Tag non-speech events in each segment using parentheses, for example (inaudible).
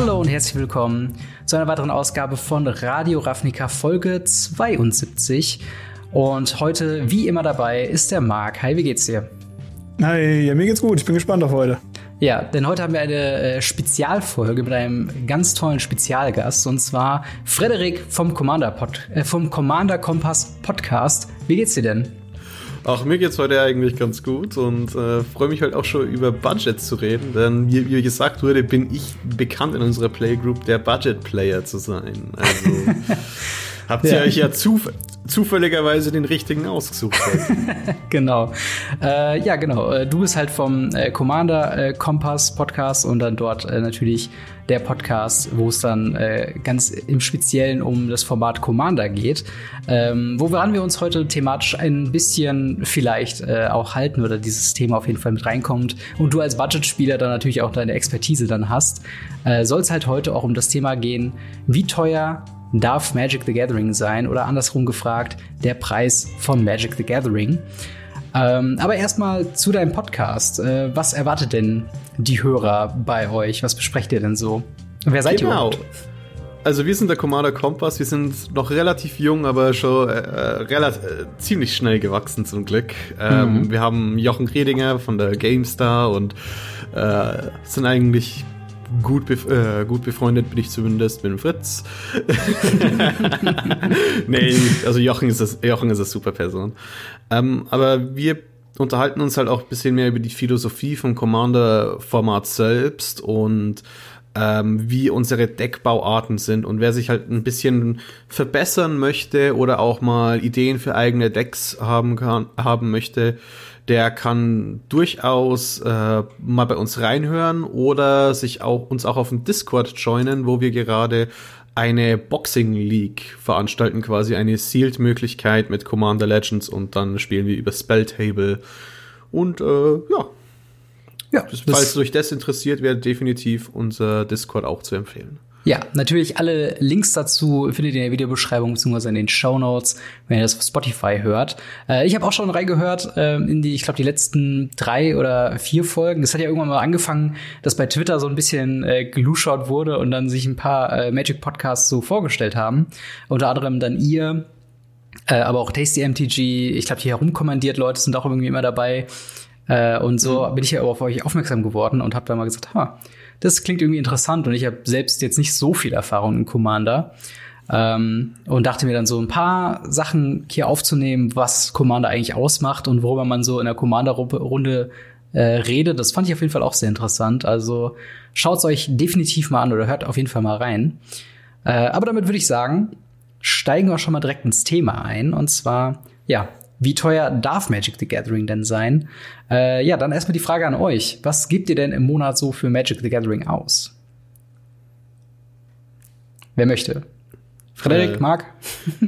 Hallo und herzlich willkommen zu einer weiteren Ausgabe von Radio Ravnica Folge 72. Und heute, wie immer dabei, ist der Marc. Hi, wie geht's dir? Hi, ja, mir geht's gut. Ich bin gespannt auf heute. Ja, denn heute haben wir eine äh, Spezialfolge mit einem ganz tollen Spezialgast und zwar Frederik vom Commander, Pod, äh, vom Commander Kompass Podcast. Wie geht's dir denn? Ach, mir geht's heute eigentlich ganz gut und äh, freue mich halt auch schon über Budget zu reden, denn wie, wie gesagt wurde, bin ich bekannt in unserer Playgroup, der Budget Player zu sein. Also (laughs) habt ihr ja. euch ja zuf zufälligerweise den richtigen ausgesucht (laughs) genau. Äh, ja, genau. Äh, du bist halt vom äh, Commander äh, Kompass Podcast und dann dort äh, natürlich der Podcast, wo es dann äh, ganz im Speziellen um das Format Commander geht, ähm, woran wir uns heute thematisch ein bisschen vielleicht äh, auch halten oder dieses Thema auf jeden Fall mit reinkommt und du als Budgetspieler dann natürlich auch deine Expertise dann hast, äh, soll es halt heute auch um das Thema gehen, wie teuer darf Magic the Gathering sein oder andersrum gefragt, der Preis von Magic the Gathering. Ähm, aber erstmal zu deinem Podcast. Äh, was erwartet denn die Hörer bei euch? Was besprecht ihr denn so? Wer seid genau. ihr überhaupt? Also wir sind der Commander Kompass, wir sind noch relativ jung, aber schon äh, relativ, äh, ziemlich schnell gewachsen zum Glück. Ähm, mhm. Wir haben Jochen Redinger von der GameStar und äh, sind eigentlich gut, bef äh, gut befreundet bin ich zumindest mit dem Fritz. (laughs) nee, also Jochen ist das, Jochen ist eine super Person. Ähm, aber wir unterhalten uns halt auch ein bisschen mehr über die Philosophie vom Commander-Format selbst und ähm, wie unsere Deckbauarten sind und wer sich halt ein bisschen verbessern möchte oder auch mal Ideen für eigene Decks haben kann, haben möchte, der kann durchaus äh, mal bei uns reinhören oder sich auch uns auch auf dem Discord joinen, wo wir gerade eine Boxing League veranstalten, quasi eine Sealed-Möglichkeit mit Commander Legends und dann spielen wir über Spelltable. Und äh, ja. Ja, falls euch das interessiert, wäre definitiv unser Discord auch zu empfehlen. Ja, natürlich alle Links dazu findet ihr in der Videobeschreibung bzw. in den Show Notes, wenn ihr das auf Spotify hört. Äh, ich habe auch schon reingehört äh, in die, ich glaube, die letzten drei oder vier Folgen. Es hat ja irgendwann mal angefangen, dass bei Twitter so ein bisschen äh, geluschert wurde und dann sich ein paar äh, Magic Podcasts so vorgestellt haben. Unter anderem dann ihr, äh, aber auch Tasty MTG. Ich glaube, die herumkommandiert Leute sind auch irgendwie immer dabei. Äh, und so mhm. bin ich ja auf euch aufmerksam geworden und habe dann mal gesagt, ha, das klingt irgendwie interessant und ich habe selbst jetzt nicht so viel Erfahrung in Commander. Ähm, und dachte mir dann so ein paar Sachen hier aufzunehmen, was Commander eigentlich ausmacht und worüber man so in der Commander-Runde äh, redet. Das fand ich auf jeden Fall auch sehr interessant. Also schaut's euch definitiv mal an oder hört auf jeden Fall mal rein. Äh, aber damit würde ich sagen, steigen wir schon mal direkt ins Thema ein. Und zwar, ja, wie teuer darf Magic the Gathering denn sein? Äh, ja, dann erstmal die Frage an euch. Was gebt ihr denn im Monat so für Magic the Gathering aus? Wer möchte? Frederik, äh, Marc? (laughs)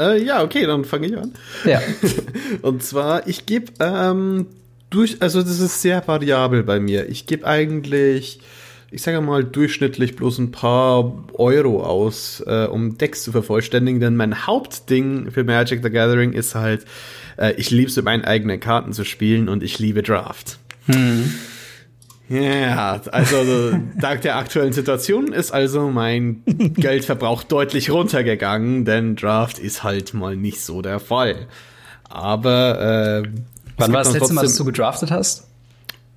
Äh, ja, okay, dann fange ich an. Ja. (laughs) Und zwar, ich gebe ähm, durch, also das ist sehr variabel bei mir. Ich gebe eigentlich ich sage mal, durchschnittlich bloß ein paar Euro aus, äh, um Decks zu vervollständigen, denn mein Hauptding für Magic the Gathering ist halt, äh, ich liebe es, mit meinen eigenen Karten zu spielen und ich liebe Draft. Hm. Ja, also (laughs) dank der aktuellen Situation ist also mein (laughs) Geldverbrauch deutlich runtergegangen, denn Draft ist halt mal nicht so der Fall. Aber äh, wann war das letzte Mal, dass du gedraftet hast?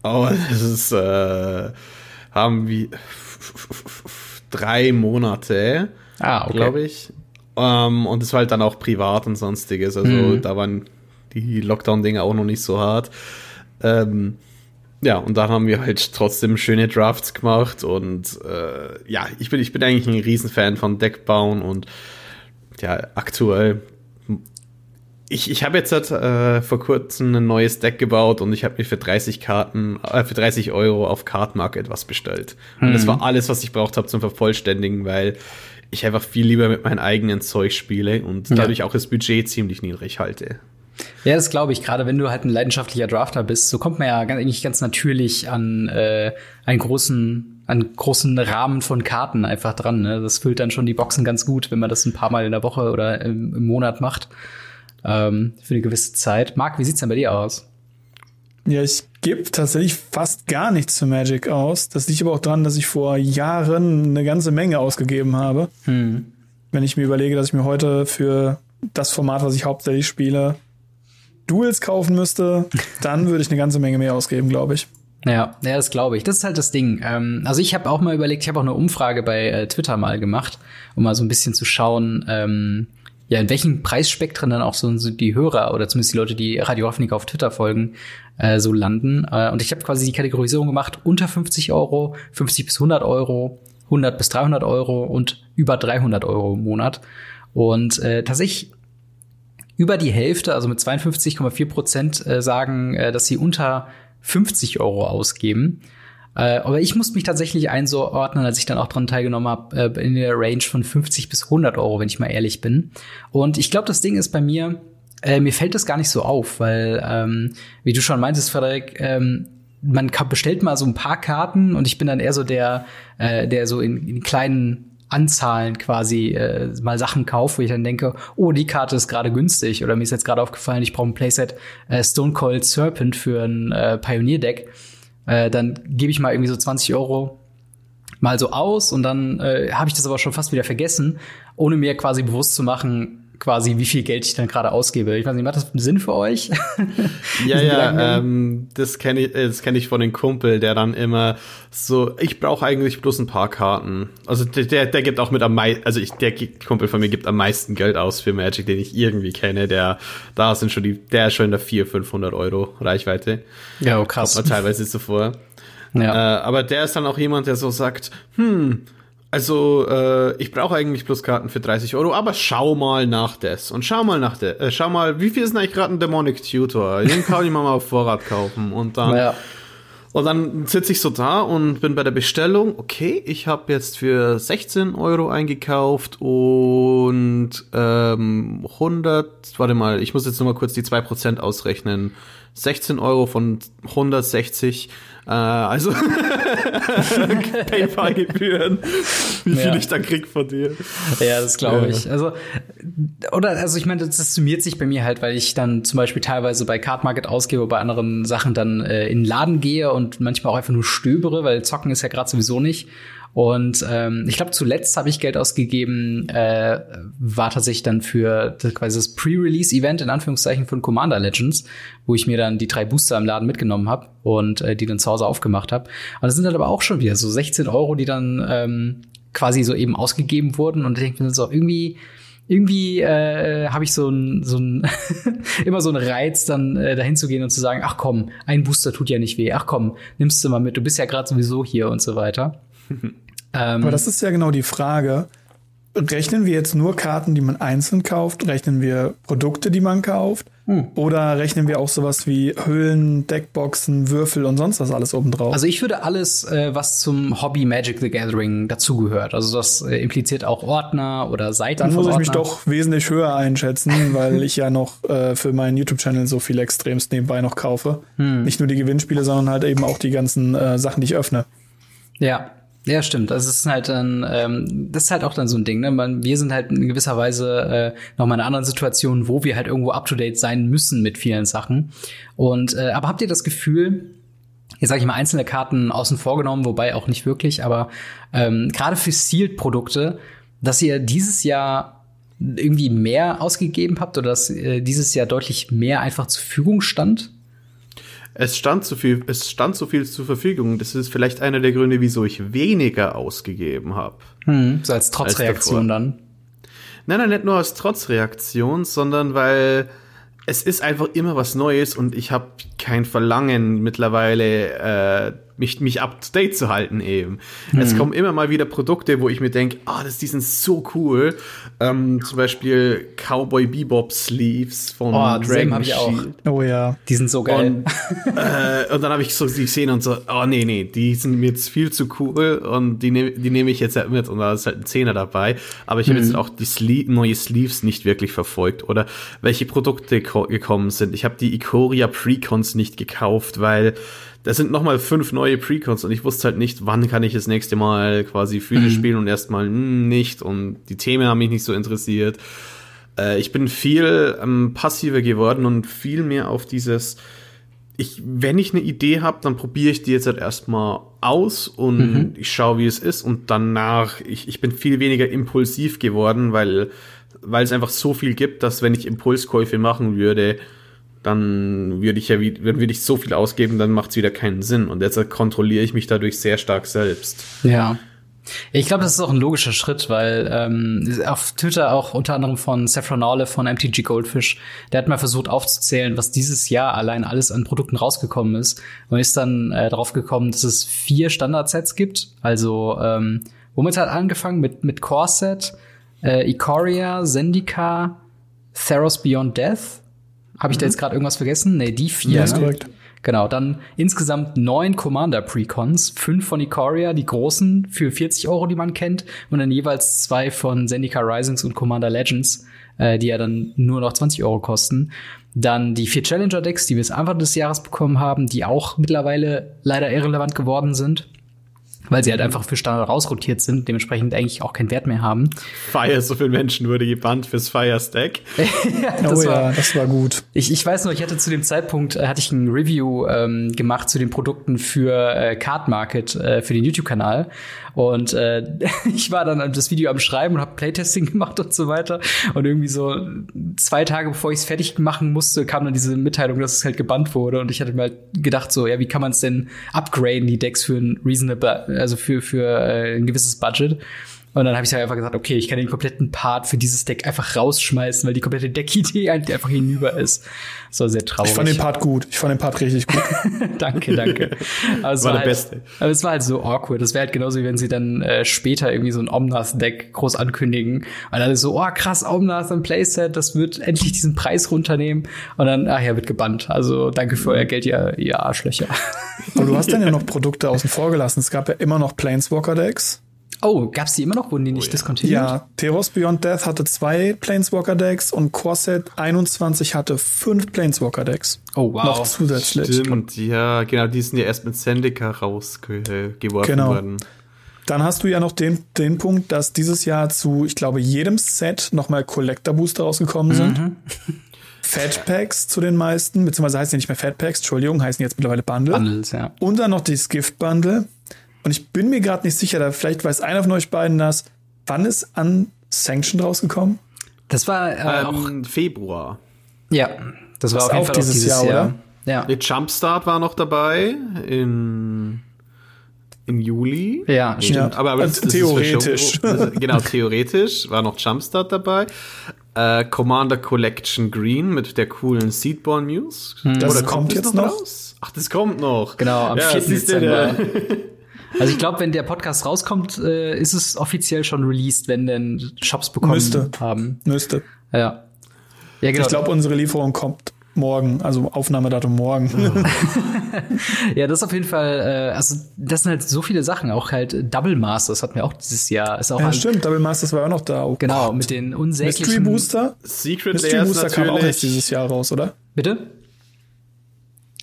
Oh, (laughs) das ist äh, haben wir drei Monate, ah, okay. glaube ich. Ähm, und es war halt dann auch privat und sonstiges. Also mhm. da waren die Lockdown-Dinge auch noch nicht so hart. Ähm, ja, und dann haben wir halt trotzdem schöne Drafts gemacht und äh, ja, ich bin, ich bin eigentlich ein Riesenfan von Deckbauen und ja, aktuell ich, ich habe jetzt äh, vor kurzem ein neues Deck gebaut und ich habe mir für 30 Karten, äh, für 30 Euro auf Cardmarket etwas bestellt. Mhm. Und das war alles, was ich braucht habe zum Vervollständigen, weil ich einfach viel lieber mit meinem eigenen Zeug spiele und dadurch ja. auch das Budget ziemlich niedrig halte. Ja, das glaube ich. Gerade wenn du halt ein leidenschaftlicher Drafter bist, so kommt man ja eigentlich ganz natürlich an äh, einen großen, einen großen Rahmen von Karten einfach dran. Ne? Das füllt dann schon die Boxen ganz gut, wenn man das ein paar Mal in der Woche oder im, im Monat macht ähm, für eine gewisse Zeit. Marc, wie sieht's denn bei dir aus? Ja, ich gebe tatsächlich fast gar nichts für Magic aus. Das liegt aber auch daran, dass ich vor Jahren eine ganze Menge ausgegeben habe. Hm. Wenn ich mir überlege, dass ich mir heute für das Format, was ich hauptsächlich spiele, Duels kaufen müsste, (laughs) dann würde ich eine ganze Menge mehr ausgeben, glaube ich. Ja, ja, das glaube ich. Das ist halt das Ding. Ähm, also ich habe auch mal überlegt, ich habe auch eine Umfrage bei äh, Twitter mal gemacht, um mal so ein bisschen zu schauen, ähm, ja, in welchen Preisspektren dann auch so, die Hörer oder zumindest die Leute, die Radio Hoffnik auf Twitter folgen, äh, so landen. Äh, und ich habe quasi die Kategorisierung gemacht unter 50 Euro, 50 bis 100 Euro, 100 bis 300 Euro und über 300 Euro im Monat. Und äh, tatsächlich über die Hälfte, also mit 52,4 Prozent, äh, sagen, äh, dass sie unter 50 Euro ausgeben. Äh, aber ich muss mich tatsächlich einordnen, als ich dann auch dran teilgenommen habe, äh, in der Range von 50 bis 100 Euro, wenn ich mal ehrlich bin. Und ich glaube, das Ding ist bei mir, äh, mir fällt das gar nicht so auf, weil, ähm, wie du schon meintest, Frederik, ähm, man bestellt mal so ein paar Karten und ich bin dann eher so der, äh, der so in, in kleinen Anzahlen quasi äh, mal Sachen kaufe, wo ich dann denke, oh, die Karte ist gerade günstig oder mir ist jetzt gerade aufgefallen, ich brauche ein Playset äh, Stone Cold Serpent für ein äh, Pioneer Deck. Äh, dann gebe ich mal irgendwie so 20 Euro mal so aus und dann äh, habe ich das aber schon fast wieder vergessen, ohne mir quasi bewusst zu machen, quasi, wie viel Geld ich dann gerade ausgebe. Ich weiß nicht, macht das Sinn für euch? (laughs) ja, ja, ähm, das kenne ich, das kenne ich von dem Kumpel, der dann immer so, ich brauche eigentlich bloß ein paar Karten. Also der, der gibt auch mit am meisten, also ich, der Kumpel von mir gibt am meisten Geld aus für Magic, den ich irgendwie kenne. Der, da sind schon die, der ist schon in der 400, 500 Euro Reichweite. Ja, oh, krass. Kommt man teilweise zuvor. Ja. Äh, aber der ist dann auch jemand, der so sagt, hm, also, äh, ich brauche eigentlich plus Karten für 30 Euro, aber schau mal nach das. Und schau mal nach der. Äh, schau mal, wie viel ist denn eigentlich gerade ein Demonic Tutor? Den kann ich mal auf Vorrat kaufen. Und dann. Ja. Und dann sitze ich so da und bin bei der Bestellung. Okay, ich habe jetzt für 16 Euro eingekauft und ähm, 100. Warte mal, ich muss jetzt noch mal kurz die 2% ausrechnen. 16 Euro von 160 äh, also (laughs) PayPal-Gebühren, wie viel ja. ich dann krieg von dir. Ja, das glaube ich. Also oder also ich meine, das summiert sich bei mir halt, weil ich dann zum Beispiel teilweise bei Card Market ausgebe, bei anderen Sachen dann äh, in den Laden gehe und manchmal auch einfach nur stöbere, weil zocken ist ja gerade sowieso nicht. Und ähm, ich glaube, zuletzt habe ich Geld ausgegeben, äh, war tatsächlich dann für das, quasi das Pre-Release-Event in Anführungszeichen von Commander Legends, wo ich mir dann die drei Booster im Laden mitgenommen habe und äh, die dann zu Hause aufgemacht habe. Und das sind dann aber auch schon wieder so 16 Euro, die dann ähm, quasi so eben ausgegeben wurden. Und ich denke mir so, irgendwie irgendwie äh, habe ich so ein, so ein (laughs) immer so einen Reiz, dann äh, dahin zu gehen und zu sagen, ach komm, ein Booster tut ja nicht weh, ach komm, nimmst du mal mit, du bist ja gerade sowieso hier und so weiter. (laughs) ähm, Aber das ist ja genau die Frage. Rechnen wir jetzt nur Karten, die man einzeln kauft? Rechnen wir Produkte, die man kauft? Hm. Oder rechnen wir auch sowas wie Hüllen, Deckboxen, Würfel und sonst was alles obendrauf? Also ich würde alles, äh, was zum Hobby Magic the Gathering dazugehört. Also das äh, impliziert auch Ordner oder Seiten. Dann muss ich mich doch wesentlich höher einschätzen, (laughs) weil ich ja noch äh, für meinen YouTube-Channel so viel extremst nebenbei noch kaufe. Hm. Nicht nur die Gewinnspiele, sondern halt eben auch die ganzen äh, Sachen, die ich öffne. Ja, ja, stimmt. Das ist halt dann, ähm, das ist halt auch dann so ein Ding. Ne? Man, wir sind halt in gewisser Weise äh, noch mal in einer anderen Situation, wo wir halt irgendwo up to date sein müssen mit vielen Sachen. Und äh, aber habt ihr das Gefühl, jetzt sage ich mal einzelne Karten außen vor genommen, wobei auch nicht wirklich, aber ähm, gerade für Sealed-Produkte, dass ihr dieses Jahr irgendwie mehr ausgegeben habt oder dass äh, dieses Jahr deutlich mehr einfach zur Verfügung stand? Es stand so viel, es stand so viel zur Verfügung. Das ist vielleicht einer der Gründe, wieso ich weniger ausgegeben habe. Hm, so als Trotzreaktion als dann. Nein, nein, nicht nur als Trotzreaktion, sondern weil es ist einfach immer was Neues und ich habe kein Verlangen mittlerweile äh, mich, mich up to date zu halten eben. Mhm. Es kommen immer mal wieder Produkte, wo ich mir denke, ah, oh, die sind so cool. Ähm, zum Beispiel Cowboy Bebop Sleeves von oh, Dragon auch. Oh ja. Die sind so geil. Und, äh, und dann habe ich so die gesehen und so, oh nee, nee, die sind mir jetzt viel zu cool und die nehme die nehm ich jetzt halt mit und da ist halt ein Zehner dabei. Aber ich habe mhm. jetzt auch die Sle neue Sleeves nicht wirklich verfolgt oder welche Produkte gekommen sind. Ich habe die Ikoria Precons nicht gekauft, weil das sind nochmal fünf neue Precons und ich wusste halt nicht, wann kann ich das nächste Mal quasi Fühle mhm. spielen und erstmal nicht und die Themen haben mich nicht so interessiert. Äh, ich bin viel ähm, passiver geworden und viel mehr auf dieses ich, wenn ich eine Idee habe, dann probiere ich die jetzt halt erstmal aus und mhm. ich schaue, wie es ist. Und danach, ich, ich bin viel weniger impulsiv geworden, weil, weil es einfach so viel gibt, dass wenn ich Impulskäufe machen würde, dann würde ich ja wie, dann würde ich so viel ausgeben, dann macht es wieder keinen Sinn. Und jetzt kontrolliere ich mich dadurch sehr stark selbst. Ja. Ich glaube, das ist auch ein logischer Schritt, weil ähm, auf Twitter auch unter anderem von Saffron von MTG Goldfish, der hat mal versucht aufzuzählen, was dieses Jahr allein alles an Produkten rausgekommen ist und ist dann äh, darauf gekommen, dass es vier Standardsets gibt. Also ähm, womit hat angefangen? Mit mit Corset, äh, Ikoria, Zendika, Theros Beyond Death. Habe ich mhm. da jetzt gerade irgendwas vergessen? Nee, die vier. Ja, ist ne? korrekt. Genau, dann insgesamt neun Commander-Precons, fünf von Ikoria, die großen, für 40 Euro, die man kennt, und dann jeweils zwei von Zendika Risings und Commander Legends, äh, die ja dann nur noch 20 Euro kosten. Dann die vier Challenger-Decks, die wir bis Anfang des Jahres bekommen haben, die auch mittlerweile leider irrelevant geworden sind weil sie halt einfach für Standard rausrotiert sind, dementsprechend eigentlich auch keinen Wert mehr haben. Fire, so viele Menschen wurde gebannt fürs Fire Stack. (laughs) ja, das oh war, ja, das war gut. Ich, ich weiß noch, ich hatte zu dem Zeitpunkt, äh, hatte ich ein Review ähm, gemacht zu den Produkten für äh, Card Market, äh, für den YouTube-Kanal. Und äh, (laughs) ich war dann das Video am Schreiben und habe Playtesting (laughs) gemacht und so weiter. Und irgendwie so zwei Tage bevor ich es fertig machen musste, kam dann diese Mitteilung, dass es halt gebannt wurde. Und ich hatte mir halt gedacht, so, ja, wie kann man es denn upgraden, die Decks für ein reasonable, also für, für äh, ein gewisses Budget? Und dann habe ich halt einfach gesagt, okay, ich kann den kompletten Part für dieses Deck einfach rausschmeißen, weil die komplette Deckidee (laughs) einfach hinüber ist. Das war sehr traurig. Ich fand den Part gut. Ich fand den Part richtig gut. (laughs) danke, danke. Aber war der halt, Beste. Aber es war halt so awkward. Das wäre halt genauso, wie wenn sie dann äh, später irgendwie so ein Omnath-Deck groß ankündigen. Und dann ist so, oh krass, Omnath ein Playset, das wird endlich diesen Preis runternehmen. Und dann, ach ja, wird gebannt. Also danke für euer Geld, ihr, ihr Arschlöcher. Aber du hast dann ja (laughs) noch Produkte außen vor gelassen. Es gab ja immer noch Planeswalker-Decks. Oh, gab's die immer noch? Wurden die nicht oh, ja. discontinued? Ja, Theros Beyond Death hatte zwei Planeswalker-Decks und Corset 21 hatte fünf Planeswalker-Decks. Oh, wow. Noch zusätzlich. Stimmt, ja, genau, die sind ja erst mit Zendika rausgeworfen genau. worden. Dann hast du ja noch den, den Punkt, dass dieses Jahr zu, ich glaube, jedem Set nochmal Collector Booster rausgekommen sind. Mhm. (laughs) Fat Packs zu den meisten, beziehungsweise heißen die nicht mehr Fat Packs, Entschuldigung, heißen jetzt mittlerweile Bundle. Bundles, ja. Und dann noch das Gift Bundle. Und ich bin mir gerade nicht sicher, da vielleicht weiß einer von euch beiden das. Wann ist an Sanction rausgekommen? Das war äh, ähm, auch Februar. Ja, das war das auf jeden Fall dieses, dieses Jahr, Jahr, oder? Ja. Der Jumpstart war noch dabei in im Juli. Ja, stimmt. Aber, aber also, theoretisch. (laughs) genau, theoretisch war noch Jumpstart dabei. Äh, Commander Collection Green mit der coolen Seedborn News. Hm. Das Oder kommt, kommt jetzt noch? Raus? Ach, das kommt noch. Genau, am ja, 4. Dezember. (laughs) Also ich glaube, wenn der Podcast rauskommt, äh, ist es offiziell schon released, wenn denn Shops bekommen Müsste. haben. Müsste. Ja. ja genau. Ich glaube, unsere Lieferung kommt morgen, also Aufnahmedatum morgen. (laughs) ja, das ist auf jeden Fall, äh, also das sind halt so viele Sachen, auch halt Double Masters hatten wir auch dieses Jahr. Ist auch ja, stimmt, Double Masters war auch noch da. Oh genau, Gott. mit den unsäglichen Mystery Booster. Secret Mystery Booster kam auch erst dieses Jahr raus, oder? Bitte?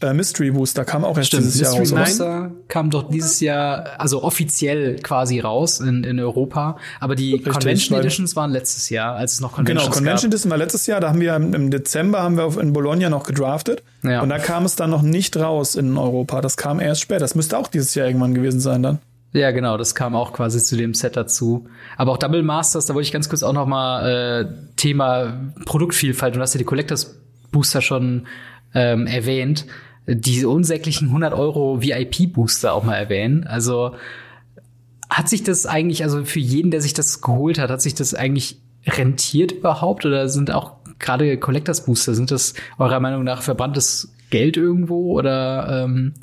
Äh, Mystery Booster kam auch erst Stimmt, dieses Mystery Jahr raus. Mystery Booster kam doch dieses Jahr, also offiziell quasi raus in, in Europa. Aber die Richtig, Convention Editions waren letztes Jahr, als es noch Conventions Genau, Convention Edition war letztes Jahr. Da haben wir im Dezember haben wir in Bologna noch gedraftet. Ja. Und da kam es dann noch nicht raus in Europa. Das kam erst später. Das müsste auch dieses Jahr irgendwann gewesen sein dann. Ja, genau, das kam auch quasi zu dem Set dazu. Aber auch Double Masters, da wollte ich ganz kurz auch noch mal äh, Thema Produktvielfalt. Du hast ja die Collectors Booster schon ähm, erwähnt diese unsäglichen 100 Euro VIP-Booster auch mal erwähnen. Also hat sich das eigentlich, also für jeden, der sich das geholt hat, hat sich das eigentlich rentiert überhaupt? Oder sind auch gerade Collectors Booster, sind das eurer Meinung nach verbranntes Geld irgendwo? Oder ähm,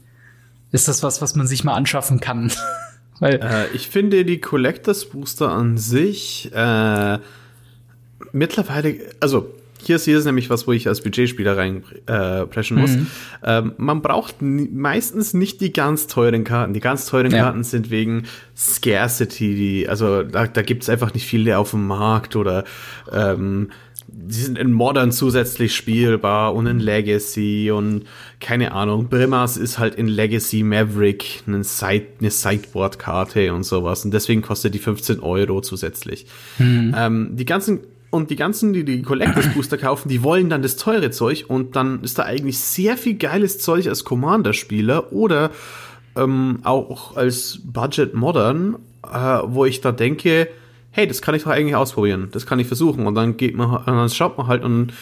ist das was, was man sich mal anschaffen kann? (laughs) Weil äh, ich finde die Collectors Booster an sich äh, mittlerweile, also hier ist, hier ist nämlich was, wo ich als Budgetspieler reinpreschen äh, muss. Mhm. Ähm, man braucht meistens nicht die ganz teuren Karten. Die ganz teuren ja. Karten sind wegen Scarcity. Die, also da, da gibt es einfach nicht viele auf dem Markt oder ähm, die sind in Modern zusätzlich spielbar und in Legacy und keine Ahnung. Brimas ist halt in Legacy Maverick eine, Side, eine Sideboard-Karte und sowas und deswegen kostet die 15 Euro zusätzlich. Mhm. Ähm, die ganzen und die ganzen, die die Collectors Booster kaufen, die wollen dann das teure Zeug und dann ist da eigentlich sehr viel geiles Zeug als Commander-Spieler oder ähm, auch als Budget Modern, äh, wo ich da denke, hey, das kann ich doch eigentlich ausprobieren, das kann ich versuchen und dann geht man, dann schaut man halt und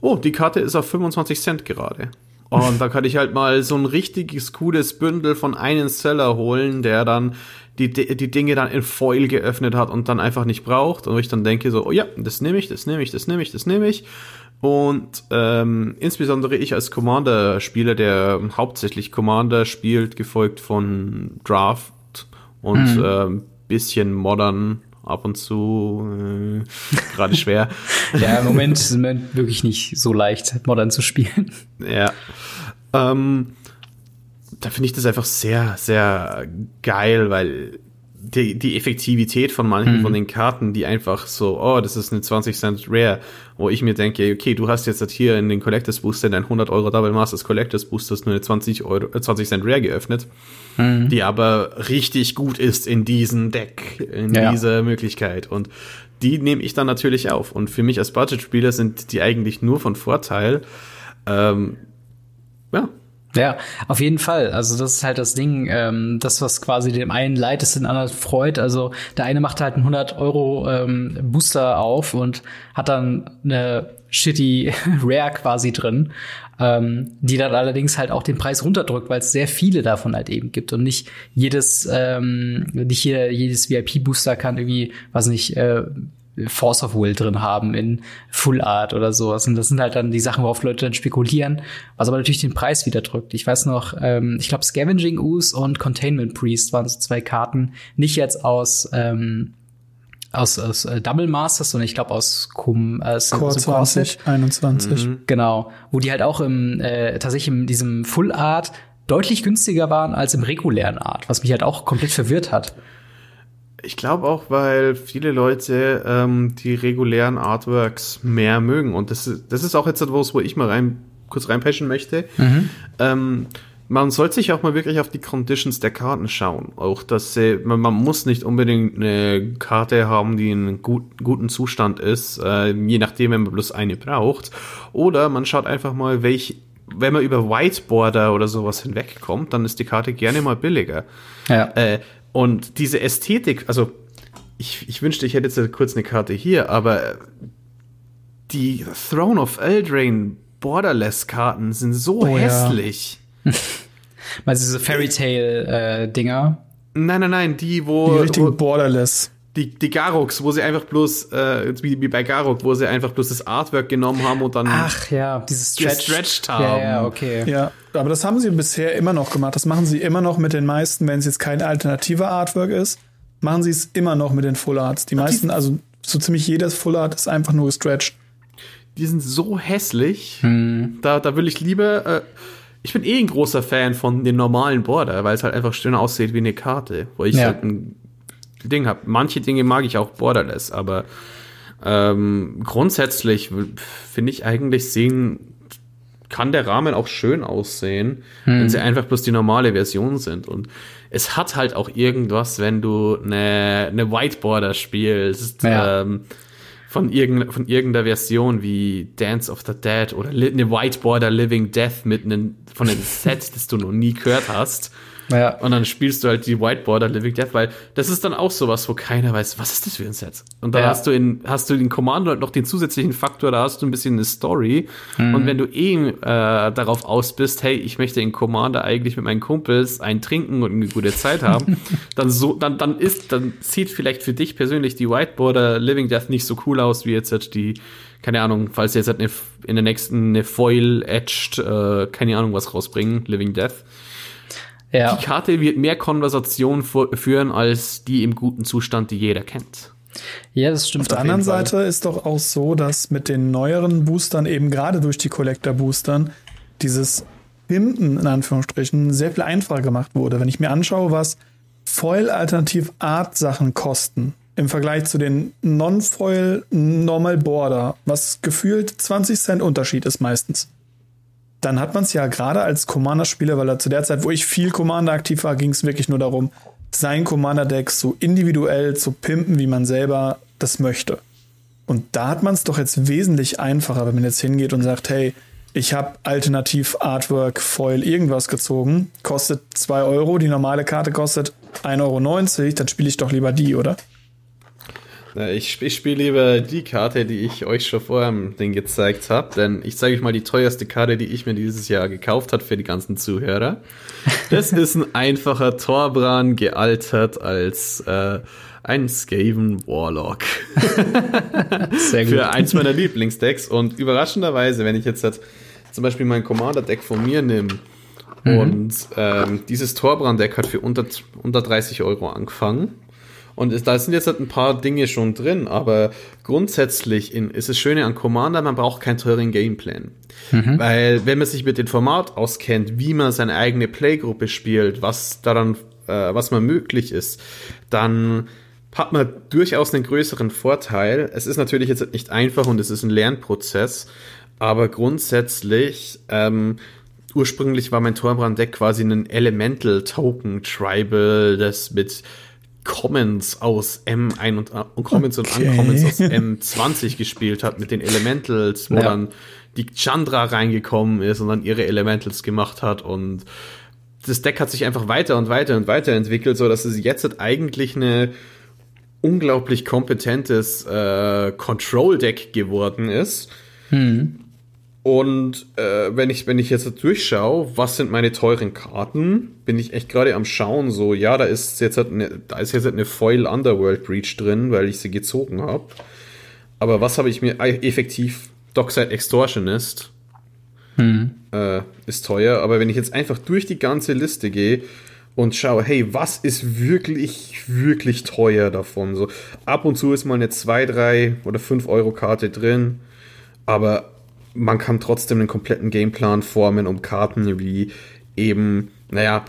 oh, die Karte ist auf 25 Cent gerade. Und da kann ich halt mal so ein richtiges cooles Bündel von einem Seller holen, der dann die, die Dinge dann in Foil geöffnet hat und dann einfach nicht braucht. Und ich dann denke so, oh ja, das nehme ich, das nehme ich, das nehme ich, das nehme ich. Und ähm, insbesondere ich als Commander-Spieler, der hauptsächlich Commander spielt, gefolgt von Draft und mhm. ähm, bisschen Modern ab und zu äh, gerade schwer. (laughs) ja, im Moment ist es wirklich nicht so leicht, Modern zu spielen. Ja. Ähm, da finde ich das einfach sehr, sehr geil, weil die, die Effektivität von manchen mhm. von den Karten, die einfach so, oh, das ist eine 20 Cent Rare, wo ich mir denke, okay, du hast jetzt hier in den Collectors Booster dein 100 Euro Double Masters Collectors Booster nur eine 20 Euro, 20 äh, Cent Rare geöffnet, mhm. die aber richtig gut ist in diesem Deck, in ja. dieser Möglichkeit und die nehme ich dann natürlich auf und für mich als Budget-Spieler sind die eigentlich nur von Vorteil, ähm, ja, ja, auf jeden Fall. Also das ist halt das Ding, ähm, das, was quasi dem einen leid ist, den anderen freut. Also der eine macht halt einen 100 Euro ähm, Booster auf und hat dann eine shitty (laughs) Rare quasi drin, ähm, die dann allerdings halt auch den Preis runterdrückt, weil es sehr viele davon halt eben gibt und nicht jedes, ähm, nicht jeder, jedes VIP-Booster kann irgendwie, was nicht, äh, Force of Will drin haben in Full Art oder sowas. Und das sind halt dann die Sachen, worauf Leute dann spekulieren, was aber natürlich den Preis wieder drückt. Ich weiß noch, ähm, ich glaube Scavenging Ooze und Containment Priest waren so zwei Karten, nicht jetzt aus ähm, aus, aus äh, Double Masters, sondern ich glaube aus Kum, äh, Core 20, 21. Mhm. Genau, wo die halt auch im äh, tatsächlich in diesem Full Art deutlich günstiger waren als im regulären Art, was mich halt auch komplett verwirrt hat. Ich glaube auch, weil viele Leute ähm, die regulären Artworks mehr mögen. Und das ist, das ist auch jetzt etwas, wo ich mal rein, kurz reinpatchen möchte. Mhm. Ähm, man sollte sich auch mal wirklich auf die Conditions der Karten schauen. Auch, dass sie, man, man muss nicht unbedingt eine Karte haben, die in gut, guten Zustand ist, äh, je nachdem, wenn man bloß eine braucht. Oder man schaut einfach mal, welche wenn man über Whiteboarder oder sowas hinwegkommt, dann ist die Karte gerne mal billiger. Ja. Äh, und diese Ästhetik, also ich, ich wünschte, ich hätte jetzt kurz eine Karte hier, aber die Throne of Eldraine Borderless-Karten sind so oh, hässlich. Ja. (laughs) Meinst du diese Fairy Tale-Dinger? Äh, nein, nein, nein, die, wo. Die richtigen wo, Borderless. Die, die Garoks, wo sie einfach bloß, äh, wie, wie bei Garok, wo sie einfach bloß das Artwork genommen haben und dann. Ach ja, dieses Stretch. gestretched haben. Ja, ja, okay. Ja, aber das haben sie bisher immer noch gemacht. Das machen sie immer noch mit den meisten, wenn es jetzt kein alternativer Artwork ist, machen sie es immer noch mit den Full Arts. Die meisten, also so ziemlich jedes Full Art ist einfach nur gestretched. Die sind so hässlich. Hm. Da, da will ich lieber. Äh, ich bin eh ein großer Fan von den normalen Border, weil es halt einfach schön aussieht wie eine Karte, wo ich ja. halt ein Ding habe. Manche Dinge mag ich auch borderless, aber ähm, grundsätzlich finde ich eigentlich sehen kann der Rahmen auch schön aussehen, hm. wenn sie einfach bloß die normale Version sind. Und es hat halt auch irgendwas, wenn du eine, eine Whiteboarder spielst, ja. ähm, von, irgend, von irgendeiner Version wie Dance of the Dead oder eine Whiteboarder Living Death mit einem, von einem (laughs) Set, das du noch nie gehört hast. Ja. Und dann spielst du halt die Whiteboarder Living Death, weil das ist dann auch sowas, wo keiner weiß, was ist das für ein Set? Und dann ja. hast du in, hast du den Commander halt noch den zusätzlichen Faktor, da hast du ein bisschen eine Story. Mhm. Und wenn du eh äh, darauf aus bist, hey, ich möchte in Commander eigentlich mit meinen Kumpels ein Trinken und eine gute Zeit haben, (laughs) dann so, dann, dann ist, dann sieht vielleicht für dich persönlich die Whiteboarder Living Death nicht so cool aus, wie jetzt halt die keine Ahnung, falls sie jetzt halt eine, in der nächsten eine Foil-Etched, äh, keine Ahnung was rausbringen, Living Death. Ja. Die Karte wird mehr Konversation führen als die im guten Zustand, die jeder kennt. Ja, das stimmt. Auf der auf anderen Seite ist doch auch so, dass mit den neueren Boostern, eben gerade durch die Collector-Boostern, dieses Pimpen in Anführungsstrichen sehr viel einfacher gemacht wurde. Wenn ich mir anschaue, was Foil-Alternativ-Art-Sachen kosten im Vergleich zu den Non-Foil Normal Border, was gefühlt 20 Cent Unterschied ist meistens dann hat man es ja gerade als Commander-Spieler, weil er zu der Zeit, wo ich viel Commander aktiv war, ging es wirklich nur darum, sein Commander-Deck so individuell zu pimpen, wie man selber das möchte. Und da hat man es doch jetzt wesentlich einfacher, wenn man jetzt hingeht und sagt, hey, ich habe alternativ Artwork, Foil, irgendwas gezogen, kostet zwei Euro, die normale Karte kostet 1,90 Euro, dann spiele ich doch lieber die, oder? Ich, ich spiele lieber die Karte, die ich euch schon vorher Ding gezeigt habe, denn ich zeige euch mal die teuerste Karte, die ich mir dieses Jahr gekauft habe für die ganzen Zuhörer. Das (laughs) ist ein einfacher Torbran, gealtert als äh, ein Skaven Warlock. (laughs) Sehr gut. Für eins meiner Lieblingsdecks und überraschenderweise, wenn ich jetzt halt zum Beispiel mein Commander-Deck von mir nehme und ähm, dieses Torbrand-Deck hat für unter, unter 30 Euro angefangen. Und da sind jetzt halt ein paar Dinge schon drin, aber grundsätzlich in, ist es Schöne an Commander, man braucht keinen teuren Gameplan. Mhm. Weil wenn man sich mit dem Format auskennt, wie man seine eigene Playgruppe spielt, was daran, äh, was man möglich ist, dann hat man durchaus einen größeren Vorteil. Es ist natürlich jetzt nicht einfach und es ist ein Lernprozess, aber grundsätzlich, ähm, ursprünglich war mein Torbrand-Deck quasi ein Elemental-Token-Tribal, das mit Commons aus M1 und, und Commons okay. und Uncommons aus (laughs) M20 gespielt hat mit den Elementals, wo ja. dann die Chandra reingekommen ist und dann ihre Elementals gemacht hat und das Deck hat sich einfach weiter und weiter und weiter entwickelt, so dass es jetzt eigentlich eine unglaublich kompetentes äh, Control-Deck geworden ist. Hm. Und äh, wenn ich wenn ich jetzt durchschaue, was sind meine teuren Karten, bin ich echt gerade am schauen. So, ja, da ist jetzt halt eine, da ist jetzt halt eine Foil Underworld Breach drin, weil ich sie gezogen habe. Aber was habe ich mir effektiv? Dockside Extortionist hm. äh, ist teuer. Aber wenn ich jetzt einfach durch die ganze Liste gehe und schaue, hey, was ist wirklich wirklich teuer davon? So ab und zu ist mal eine 2, 3 oder 5 Euro Karte drin, aber man kann trotzdem einen kompletten Gameplan formen, um Karten wie eben, naja,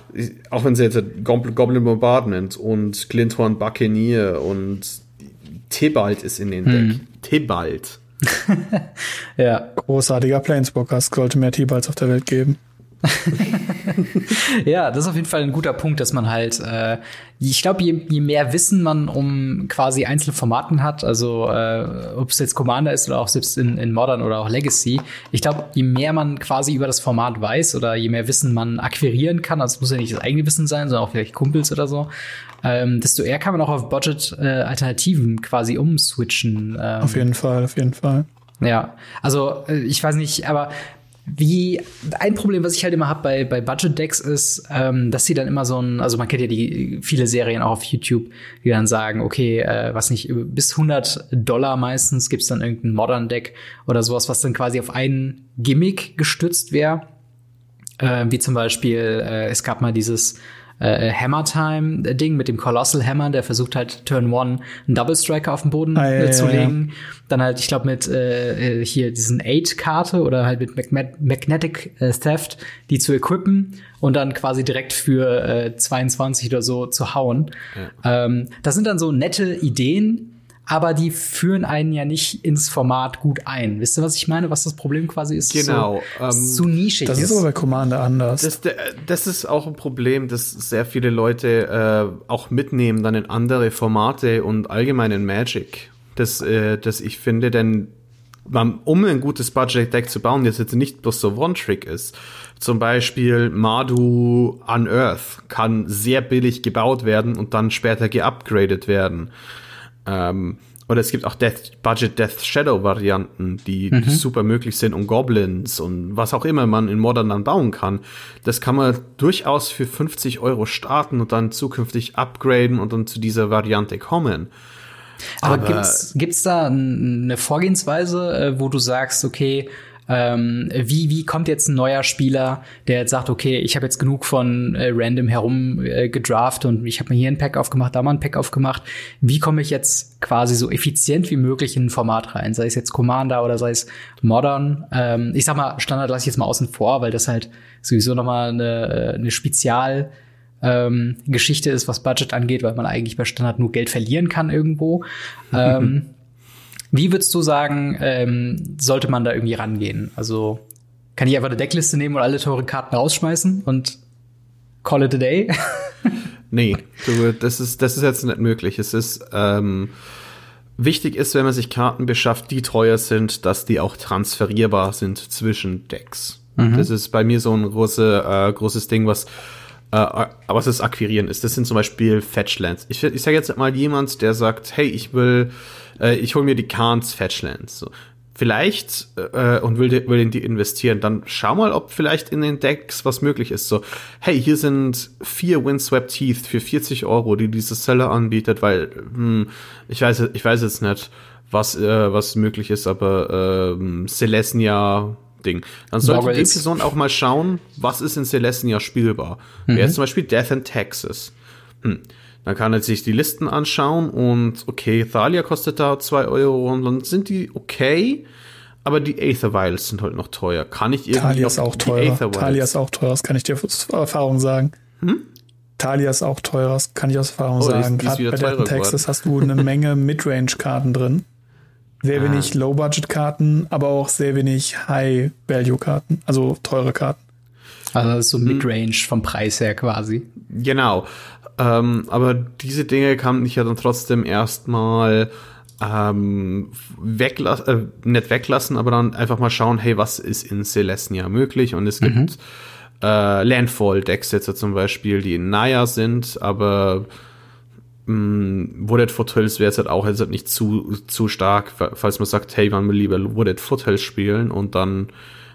auch wenn sie jetzt Goblin Bombardment und Glinthorn Buccaneer und Tibalt ist in den hm. Deck. Tibalt. (laughs) ja. Großartiger Planeswalker. Es sollte mehr Tibalts auf der Welt geben. (laughs) ja, das ist auf jeden Fall ein guter Punkt, dass man halt, äh, ich glaube, je, je mehr Wissen man um quasi einzelne Formaten hat, also äh, ob es jetzt Commander ist oder auch selbst in, in Modern oder auch Legacy, ich glaube, je mehr man quasi über das Format weiß oder je mehr Wissen man akquirieren kann, also es muss ja nicht das eigene Wissen sein, sondern auch vielleicht Kumpels oder so, ähm, desto eher kann man auch auf Budget-Alternativen äh, quasi umswitchen. Ähm, auf jeden Fall, auf jeden Fall. Ja, also äh, ich weiß nicht, aber wie ein Problem, was ich halt immer habe bei, bei Budget-Decks ist, ähm, dass sie dann immer so ein, also man kennt ja die viele Serien auch auf YouTube, die dann sagen, okay, äh, was nicht, bis 100 Dollar meistens gibt's dann irgendein Modern-Deck oder sowas, was dann quasi auf einen Gimmick gestützt wäre. Äh, wie zum Beispiel, äh, es gab mal dieses äh, Hammer Time Ding mit dem Colossal Hammer, der versucht halt Turn One einen Double Striker auf den Boden ah, ja, äh, zu legen. Ja. Dann halt, ich glaube, mit äh, äh hier diesen Eight Karte oder halt mit Magnetic äh, Theft, die zu equippen und dann quasi direkt für äh, 22 oder so zu hauen. Ja. Ähm, das sind dann so nette Ideen, aber die führen einen ja nicht ins Format gut ein. Wisst ihr, was ich meine? Was das Problem quasi ist? Genau. So, ähm, so nischig das ist aber bei Commander anders. Das, das, ist auch ein Problem, dass sehr viele Leute äh, auch mitnehmen dann in andere Formate und allgemein in Magic. Das, äh, das ich finde, denn man, um ein gutes Budget-Deck zu bauen, das jetzt nicht bloß so One-Trick ist. Zum Beispiel Madu Unearth kann sehr billig gebaut werden und dann später geupgradet werden. Ähm, oder es gibt auch Death, Budget Death Shadow Varianten, die, mhm. super möglich sind und Goblins und was auch immer man in Modern dann bauen kann. Das kann man durchaus für 50 Euro starten und dann zukünftig upgraden und dann zu dieser Variante kommen. Aber, Aber gibt's, gibt's da eine Vorgehensweise, äh, wo du sagst, okay, ähm, wie, wie kommt jetzt ein neuer Spieler, der jetzt sagt, okay, ich habe jetzt genug von äh, random herum äh, gedraft und ich habe mir hier ein Pack aufgemacht, da mal ein Pack aufgemacht. Wie komme ich jetzt quasi so effizient wie möglich in ein Format rein? Sei es jetzt Commander oder sei es Modern. Ähm, ich sag mal, Standard lasse ich jetzt mal außen vor, weil das halt sowieso noch mal eine, eine Spezial ähm, Geschichte ist, was Budget angeht, weil man eigentlich bei Standard nur Geld verlieren kann irgendwo. (laughs) ähm, wie würdest du sagen, ähm, sollte man da irgendwie rangehen? Also kann ich einfach eine Deckliste nehmen und alle teuren Karten rausschmeißen und call it a day? (laughs) nee, du, das ist, das ist jetzt nicht möglich. Es ist, ähm, wichtig ist, wenn man sich Karten beschafft, die teuer sind, dass die auch transferierbar sind zwischen Decks. Mhm. Das ist bei mir so ein große, äh, großes Ding, was äh, was das Akquirieren ist. Das sind zum Beispiel Fetchlands. Ich, ich sage jetzt mal jemand, der sagt, hey, ich will, äh, ich hole mir die Khans Fetchlands. So. Vielleicht äh, und will, will in die investieren, dann schau mal, ob vielleicht in den Decks was möglich ist. So, hey, hier sind vier Windswept Teeth für 40 Euro, die dieses Seller anbietet, weil hm, ich weiß, ich weiß jetzt nicht, was äh, was möglich ist, aber äh, Celestia Ding. Dann sollte die Person auch mal schauen, was ist in Celestia spielbar. Mhm. Wäre zum Beispiel Death in Texas. Hm. Dann kann er sich die Listen anschauen und okay, Thalia kostet da zwei Euro und dann sind die okay, aber die Aether Vials sind halt noch teuer. Kann ich irgendwie Talia ist auch teurer. Talia ist auch teurer, das kann ich dir aus Erfahrung sagen. Hm? Talia ist auch teurer, das kann ich aus Erfahrung oh, sagen. Gerade bei Death Texas hast du eine (laughs) Menge Midrange-Karten drin. Sehr wenig ah. Low-Budget-Karten, aber auch sehr wenig High-Value-Karten, also teure Karten. Also so hm. Midrange vom Preis her quasi. Genau. Ähm, aber diese Dinge kann ich ja dann trotzdem erstmal ähm, weglassen, äh, nicht weglassen, aber dann einfach mal schauen, hey, was ist in Celestia möglich? Und es gibt mhm. äh, Landfall-Decks jetzt zum Beispiel, die in Naya sind, aber Mm, Wooded Foothills wäre jetzt halt auch jetzt halt nicht zu, zu stark, falls man sagt, hey, man will lieber Wooded Foothills spielen und dann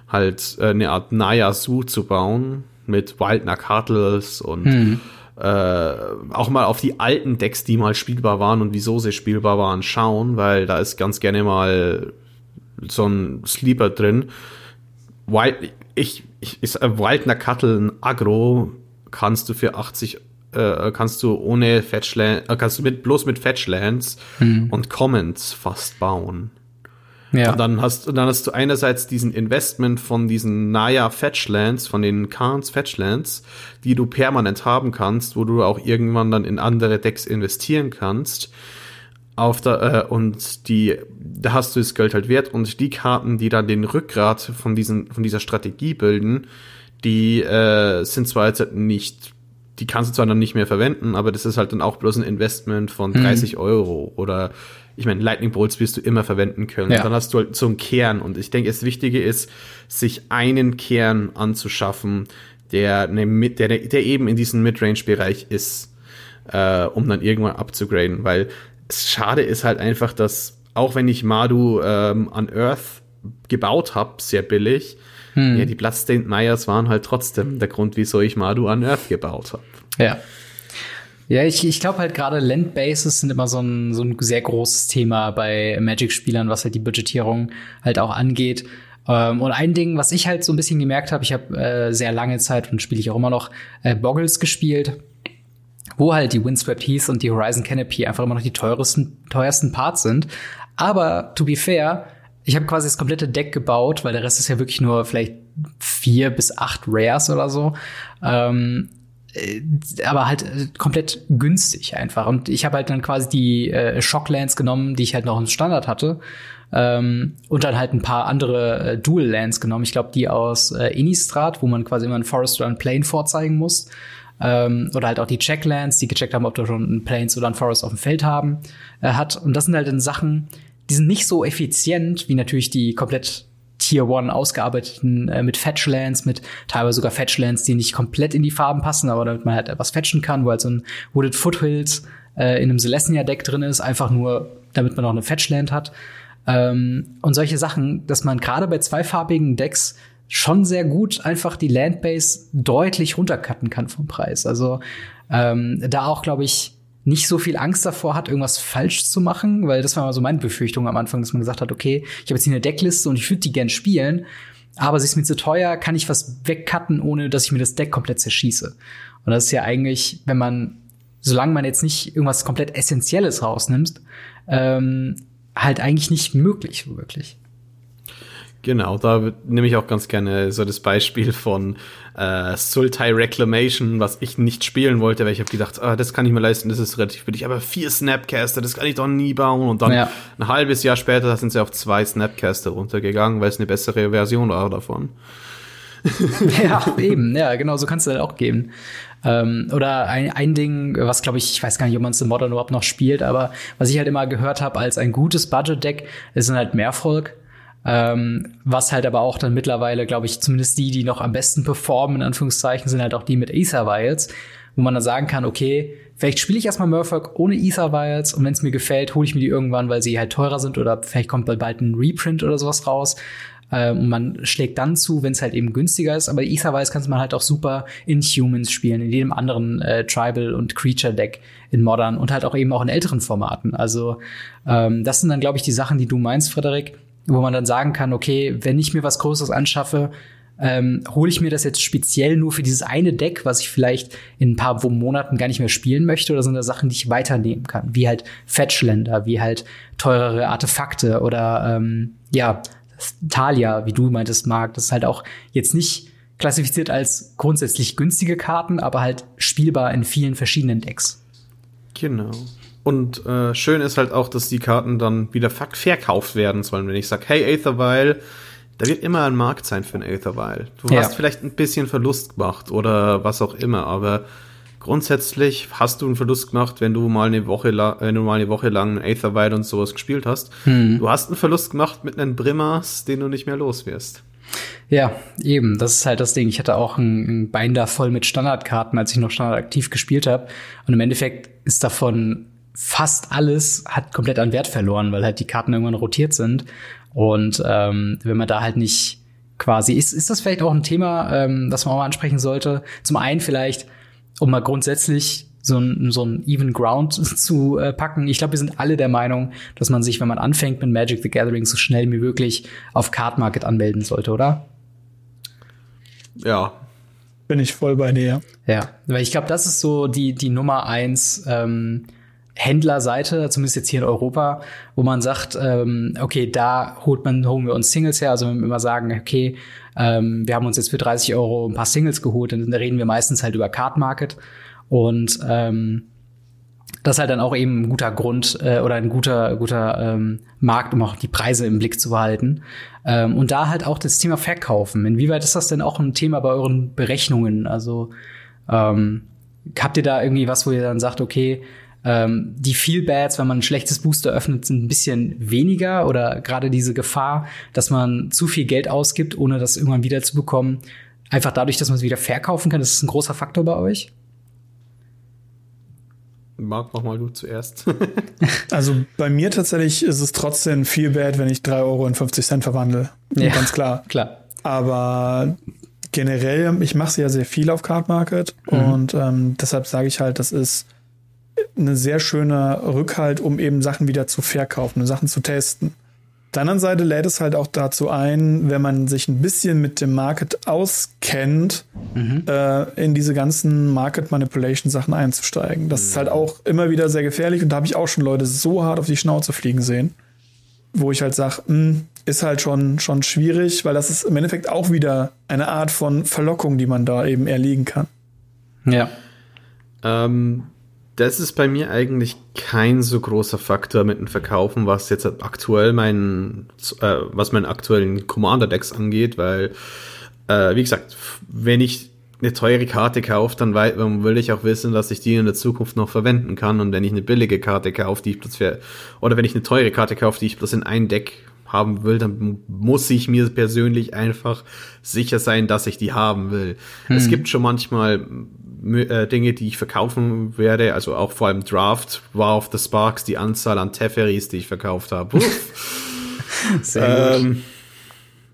halt äh, eine Art Naya Zoo zu bauen mit Wild Nakatles und mhm. äh, auch mal auf die alten Decks, die mal spielbar waren und wieso sie spielbar waren, schauen, weil da ist ganz gerne mal so ein Sleeper drin. Wild, ich, ich, ist äh, Wild Nakatl ein Agro kannst du für 80 äh, kannst du ohne Fetchland, äh, kannst du mit, bloß mit Fetchlands mhm. und Commons fast bauen. Ja. Und dann hast, dann hast du einerseits diesen Investment von diesen Naya Fetchlands, von den Khans Fetchlands, die du permanent haben kannst, wo du auch irgendwann dann in andere Decks investieren kannst. Auf der, äh, und die, da hast du das Geld halt wert und die Karten, die dann den Rückgrat von diesen, von dieser Strategie bilden, die äh, sind zwar jetzt nicht die kannst du zwar dann nicht mehr verwenden, aber das ist halt dann auch bloß ein Investment von 30 mhm. Euro oder ich meine, Lightning Bolts wirst du immer verwenden können. Ja. Dann hast du halt so einen Kern und ich denke, das Wichtige ist, sich einen Kern anzuschaffen, der, eine, der, der eben in diesem Midrange-Bereich ist, äh, um dann irgendwann abzugraden, weil es schade ist halt einfach, dass auch wenn ich Madu ähm, an Earth gebaut habe, sehr billig, hm. Ja, die Bloodstained Myers waren halt trotzdem der Grund, wieso ich Madu an Earth gebaut habe. Ja. Ja, ich, ich glaube halt gerade Landbases sind immer so ein, so ein sehr großes Thema bei Magic-Spielern, was halt die Budgetierung halt auch angeht. Ähm, und ein Ding, was ich halt so ein bisschen gemerkt habe, ich habe äh, sehr lange Zeit und spiele ich auch immer noch äh, Boggles gespielt, wo halt die Windswept Heath und die Horizon Canopy einfach immer noch die teuersten, teuersten Parts sind. Aber to be fair, ich habe quasi das komplette Deck gebaut, weil der Rest ist ja wirklich nur vielleicht vier bis acht Rares oder so. Ähm, äh, aber halt äh, komplett günstig einfach. Und ich habe halt dann quasi die äh, Shocklands genommen, die ich halt noch im Standard hatte. Ähm, und dann halt ein paar andere äh, Dual Lands genommen. Ich glaube, die aus äh, Innistrad, wo man quasi immer ein Forest oder ein Plane vorzeigen muss. Ähm, oder halt auch die Checklands, die gecheckt haben, ob da schon ein Plains oder ein Forest auf dem Feld haben, äh, hat. Und das sind halt dann Sachen, die sind nicht so effizient wie natürlich die komplett Tier One ausgearbeiteten äh, mit Fetchlands, mit teilweise sogar Fetchlands, die nicht komplett in die Farben passen, aber damit man halt etwas fetchen kann, wo halt so ein Wooded Foothills äh, in einem Celestia-Deck drin ist, einfach nur, damit man auch eine Fetchland hat. Ähm, und solche Sachen, dass man gerade bei zweifarbigen Decks schon sehr gut einfach die Landbase deutlich runtercutten kann vom Preis. Also ähm, da auch, glaube ich, nicht so viel Angst davor hat, irgendwas falsch zu machen, weil das war mal so meine Befürchtung am Anfang, dass man gesagt hat, okay, ich habe jetzt hier eine Deckliste und ich würde die gern spielen, aber sie ist mir zu teuer, kann ich was wegcutten, ohne dass ich mir das Deck komplett zerschieße. Und das ist ja eigentlich, wenn man, solange man jetzt nicht irgendwas komplett Essentielles rausnimmt, ähm, halt eigentlich nicht möglich, wirklich. Genau, da nehme ich auch ganz gerne so das Beispiel von äh, Sultai Reclamation, was ich nicht spielen wollte, weil ich habe gedacht, ah, das kann ich mir leisten, das ist relativ billig, aber vier Snapcaster, das kann ich doch nie bauen. Und dann ja. ein halbes Jahr später sind sie auf zwei Snapcaster runtergegangen, weil es eine bessere Version war davon. (laughs) ja, (laughs) eben, ja, genau, so kannst du halt auch geben. Ähm, oder ein, ein Ding, was glaube ich, ich weiß gar nicht, ob man es in Modern überhaupt noch spielt, aber was ich halt immer gehört habe als ein gutes Budget-Deck, ist dann halt Mehrvolk. Ähm, was halt aber auch dann mittlerweile, glaube ich, zumindest die, die noch am besten performen, in Anführungszeichen, sind halt auch die mit Aether Vials, wo man dann sagen kann, okay, vielleicht spiele ich erstmal Merfolk ohne Aether Vials und wenn es mir gefällt, hole ich mir die irgendwann, weil sie halt teurer sind oder vielleicht kommt bald ein Reprint oder sowas raus. Ähm, und man schlägt dann zu, wenn es halt eben günstiger ist. Aber Aether Vials kann man halt auch super in Humans spielen, in jedem anderen äh, Tribal und Creature Deck in Modern und halt auch eben auch in älteren Formaten. Also ähm, das sind dann, glaube ich, die Sachen, die du meinst, Frederik wo man dann sagen kann, okay, wenn ich mir was Großes anschaffe, ähm, hole ich mir das jetzt speziell nur für dieses eine Deck, was ich vielleicht in ein paar Monaten gar nicht mehr spielen möchte, oder sind da Sachen, die ich weiternehmen kann, wie halt Fetchländer, wie halt teurere Artefakte oder ähm, ja, Talia, wie du meintest, Marc, das ist halt auch jetzt nicht klassifiziert als grundsätzlich günstige Karten, aber halt spielbar in vielen verschiedenen Decks. Genau. Und äh, schön ist halt auch, dass die Karten dann wieder verkauft werden sollen. Wenn ich sage, hey, Aetherweil, da wird immer ein Markt sein für ein Aetherweil. Du ja. hast vielleicht ein bisschen Verlust gemacht oder was auch immer, aber grundsätzlich hast du einen Verlust gemacht, wenn du mal eine Woche lang, wenn du mal eine Woche lang Aetherweil und sowas gespielt hast. Hm. Du hast einen Verlust gemacht mit einem Brimmers, den du nicht mehr los wirst. Ja, eben. Das ist halt das Ding. Ich hatte auch ein, ein Binder voll mit Standardkarten, als ich noch Standard aktiv gespielt habe. Und im Endeffekt ist davon fast alles hat komplett an Wert verloren, weil halt die Karten irgendwann rotiert sind. Und ähm, wenn man da halt nicht quasi, ist, ist das vielleicht auch ein Thema, ähm, das man auch mal ansprechen sollte? Zum einen vielleicht, um mal grundsätzlich so ein, so ein Even Ground (laughs) zu äh, packen. Ich glaube, wir sind alle der Meinung, dass man sich, wenn man anfängt mit Magic the Gathering, so schnell wie möglich auf Card Market anmelden sollte, oder? Ja. Bin ich voll bei dir. Ja, weil ich glaube, das ist so die, die Nummer eins ähm, Händlerseite, zumindest jetzt hier in Europa, wo man sagt, ähm, okay, da holt man, holen wir uns Singles her. Also wenn wir immer sagen, okay, ähm, wir haben uns jetzt für 30 Euro ein paar Singles geholt, dann reden wir meistens halt über Card Market. Und ähm, das ist halt dann auch eben ein guter Grund äh, oder ein guter, guter ähm, Markt, um auch die Preise im Blick zu behalten. Ähm, und da halt auch das Thema Verkaufen. Inwieweit ist das denn auch ein Thema bei euren Berechnungen? Also ähm, habt ihr da irgendwie was, wo ihr dann sagt, okay, ähm, die Feel-Bads, wenn man ein schlechtes Booster öffnet, sind ein bisschen weniger oder gerade diese Gefahr, dass man zu viel Geld ausgibt, ohne das irgendwann wieder zu bekommen. Einfach dadurch, dass man es wieder verkaufen kann, das ist ein großer Faktor bei euch. Marc, mach mal du zuerst. (laughs) also bei mir tatsächlich ist es trotzdem viel bad, wenn ich 3,50 Euro verwandle. Ja, ganz klar. Klar. Aber generell, ich mache ja sehr viel auf Card Market mhm. und ähm, deshalb sage ich halt, das ist eine sehr schöne Rückhalt, um eben Sachen wieder zu verkaufen, Sachen zu testen. Auf der anderen Seite lädt es halt auch dazu ein, wenn man sich ein bisschen mit dem Market auskennt, mhm. äh, in diese ganzen Market Manipulation Sachen einzusteigen. Das mhm. ist halt auch immer wieder sehr gefährlich und da habe ich auch schon Leute so hart auf die Schnauze fliegen sehen, wo ich halt sage, hm, ist halt schon, schon schwierig, weil das ist im Endeffekt auch wieder eine Art von Verlockung, die man da eben erliegen kann. Ja. Ähm, das ist bei mir eigentlich kein so großer Faktor mit dem Verkaufen, was jetzt aktuell mein, äh, was meinen aktuellen Commander-Decks angeht, weil, äh, wie gesagt, wenn ich eine teure Karte kaufe, dann will ich auch wissen, dass ich die in der Zukunft noch verwenden kann. Und wenn ich eine billige Karte kaufe, die ich bloß für, oder wenn ich eine teure Karte kaufe, die ich bloß in ein Deck haben will, dann muss ich mir persönlich einfach sicher sein, dass ich die haben will. Hm. Es gibt schon manchmal äh, Dinge, die ich verkaufen werde, also auch vor allem Draft, war auf The Sparks die Anzahl an Teferis, die ich verkauft habe. (laughs) Sehr ähm, gut.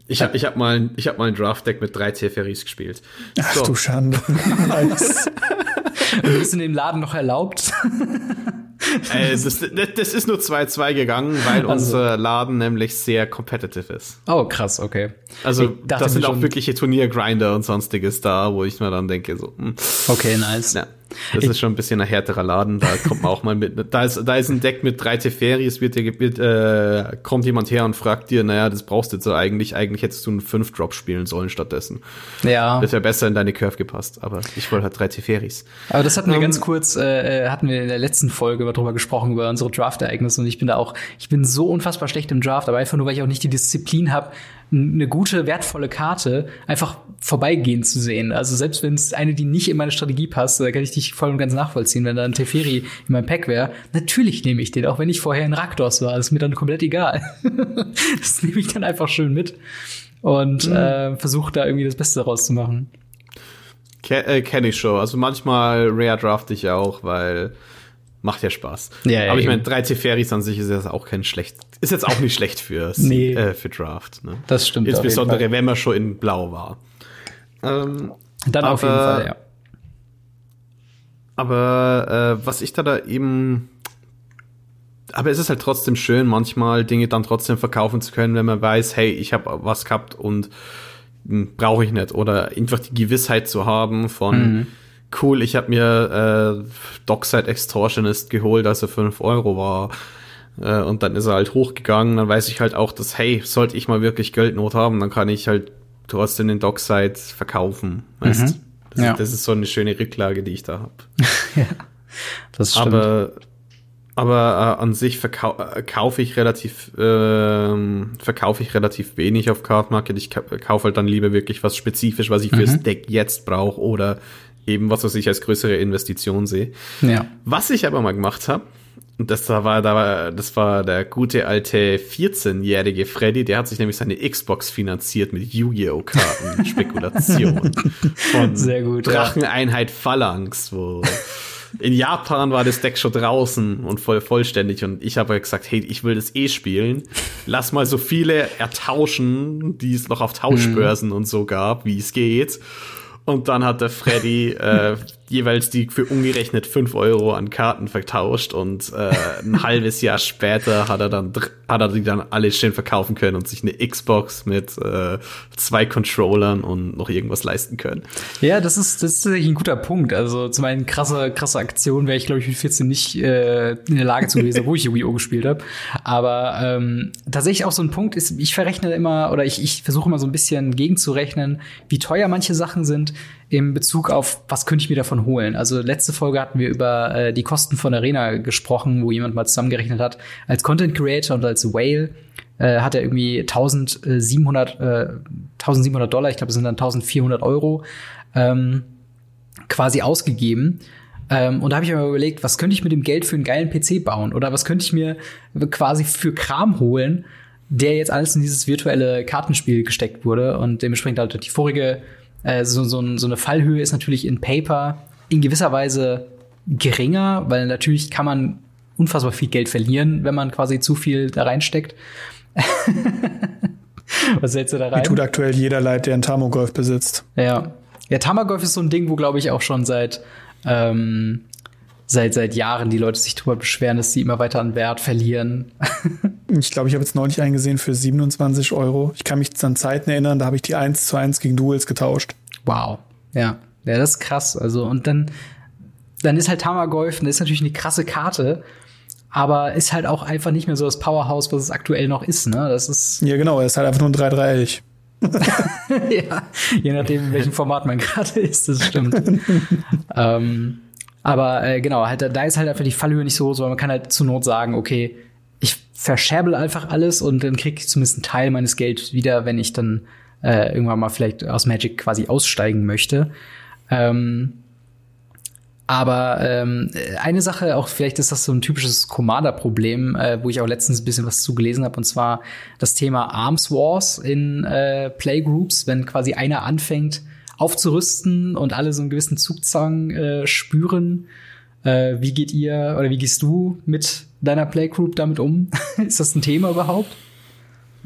Ich habe ich hab mal, ich hab mal ein Draft-Deck mit drei Teferis gespielt. Ach so. du Schande. (laughs) nice. Du bist in dem Laden noch erlaubt? (laughs) äh, das, das, ist nur 2-2 gegangen, weil also. unser Laden nämlich sehr competitive ist. Oh, krass, okay. Also, das sind auch wirkliche Turniergrinder und sonstiges da, wo ich mir dann denke, so, hm. Okay, nice. Ja. Das ich ist schon ein bisschen ein härterer Laden, da kommt man auch mal mit. Da ist, da ist ein Deck mit drei Teferis, wird, wird äh, kommt jemand her und fragt dir, naja, das brauchst du jetzt so eigentlich, eigentlich hättest du einen 5-Drop spielen sollen stattdessen. Ja. Das wäre besser in deine Curve gepasst, aber ich wollte halt drei Teferis. Aber das hatten wir um, ganz kurz, äh, äh, hatten wir in der letzten Folge drüber gesprochen, über unsere Draft-Ereignisse und ich bin da auch, ich bin so unfassbar schlecht im Draft, aber einfach nur, weil ich auch nicht die Disziplin habe, eine gute, wertvolle Karte einfach vorbeigehen zu sehen. Also selbst wenn es eine, die nicht in meine Strategie passt, da kann ich dich voll und ganz nachvollziehen. Wenn da ein Teferi in meinem Pack wäre, natürlich nehme ich den, auch wenn ich vorher in Raktos war. Das ist mir dann komplett egal. (laughs) das nehme ich dann einfach schön mit und mhm. äh, versuche da irgendwie das Beste daraus zu machen. Ke äh, Kenne ich schon. Also manchmal Rare draft ich auch, weil macht ja Spaß. Ja, ja, Aber ich meine, drei Teferis an sich ist jetzt auch kein schlecht, ist jetzt auch nicht schlecht fürs, nee. äh, für Draft. Ne? Das stimmt. Insbesondere, wenn man schon in Blau war. Ähm, Dann aber, auf jeden Fall, ja. Aber äh, was ich da da eben aber es ist halt trotzdem schön, manchmal Dinge dann trotzdem verkaufen zu können, wenn man weiß, hey, ich habe was gehabt und hm, brauche ich nicht. Oder einfach die Gewissheit zu haben von, mhm cool, ich habe mir äh, Dockside Extortionist geholt, als er 5 Euro war. Äh, und dann ist er halt hochgegangen. Dann weiß ich halt auch, dass, hey, sollte ich mal wirklich Geldnot haben, dann kann ich halt trotzdem den Dockside verkaufen. Weißt mhm. das, ja. das ist so eine schöne Rücklage, die ich da habe. (laughs) ja, das stimmt. Aber aber äh, an sich verkau äh, kaufe ich relativ äh, verkaufe ich relativ wenig auf Card Market. Ich kaufe halt dann lieber wirklich was spezifisch, was ich mhm. fürs Deck jetzt brauche oder eben was, was ich als größere Investition sehe. Ja. Was ich aber mal gemacht habe, und das war, da war, das war der gute alte 14-jährige Freddy, der hat sich nämlich seine Xbox finanziert mit Yu-Gi-Oh! Karten, (laughs) Spekulation. Von Sehr gut. Dracheneinheit Phalanx, wo in Japan war das Deck schon draußen und voll vollständig und ich habe gesagt, hey, ich will das eh spielen. Lass mal so viele ertauschen, die es noch auf Tauschbörsen mhm. und so gab, wie es geht. Und dann hat der Freddy äh, jeweils die für umgerechnet fünf Euro an Karten vertauscht und äh, ein halbes Jahr später hat er dann hat er die dann alle schön verkaufen können und sich eine Xbox mit äh, zwei Controllern und noch irgendwas leisten können. Ja, das ist das ist tatsächlich ein guter Punkt. Also zum einen krasse krasse Aktion wäre ich glaube ich mit 14 nicht äh, in der Lage zu gewesen, wo ich Yu-Gi-Oh gespielt habe. Aber ähm, tatsächlich auch so ein Punkt ist, ich verrechne immer oder ich ich versuche immer so ein bisschen gegenzurechnen, wie teuer manche Sachen sind im Bezug auf, was könnte ich mir davon holen. Also letzte Folge hatten wir über äh, die Kosten von Arena gesprochen, wo jemand mal zusammengerechnet hat, als Content Creator und als Whale äh, hat er irgendwie 1700, äh, 1700 Dollar, ich glaube, es sind dann 1400 Euro, ähm, quasi ausgegeben. Ähm, und da habe ich mir überlegt, was könnte ich mit dem Geld für einen geilen PC bauen? Oder was könnte ich mir quasi für Kram holen, der jetzt alles in dieses virtuelle Kartenspiel gesteckt wurde und dementsprechend halt die vorige äh, so, so, so eine Fallhöhe ist natürlich in Paper in gewisser Weise geringer, weil natürlich kann man unfassbar viel Geld verlieren, wenn man quasi zu viel da reinsteckt. (laughs) Was setzt du da rein? Mir tut aktuell jeder leid, der einen Tamogolf besitzt. Ja. Ja, Tamagolf ist so ein Ding, wo, glaube ich, auch schon seit, ähm, seit, seit Jahren die Leute sich drüber beschweren, dass sie immer weiter an Wert verlieren. (laughs) ich glaube, ich habe jetzt neulich eingesehen für 27 Euro. Ich kann mich an Zeiten erinnern, da habe ich die 1 zu 1 gegen Duels getauscht. Wow. Ja. Ja, das ist krass. Also, und dann, dann ist halt Tamagolf, das ist natürlich eine krasse Karte, aber ist halt auch einfach nicht mehr so das Powerhouse, was es aktuell noch ist, ne? Das ist. Ja, genau, er ist halt einfach nur ein 3-3-Elch. (laughs) ja, je nachdem, in welchem Format man (laughs) gerade ist, das stimmt. ähm, aber äh, genau, halt, da ist halt einfach die Fallhöhe nicht so, sondern man kann halt zur Not sagen, okay, ich verscherbel einfach alles und dann krieg ich zumindest einen Teil meines Geldes wieder, wenn ich dann äh, irgendwann mal vielleicht aus Magic quasi aussteigen möchte. Ähm, aber ähm, eine Sache, auch vielleicht ist das so ein typisches Commander-Problem, äh, wo ich auch letztens ein bisschen was zugelesen habe, und zwar das Thema Arms Wars in äh, Playgroups, wenn quasi einer anfängt aufzurüsten und alle so einen gewissen Zugzwang äh, spüren. Äh, wie geht ihr oder wie gehst du mit deiner Playgroup damit um? (laughs) ist das ein Thema überhaupt?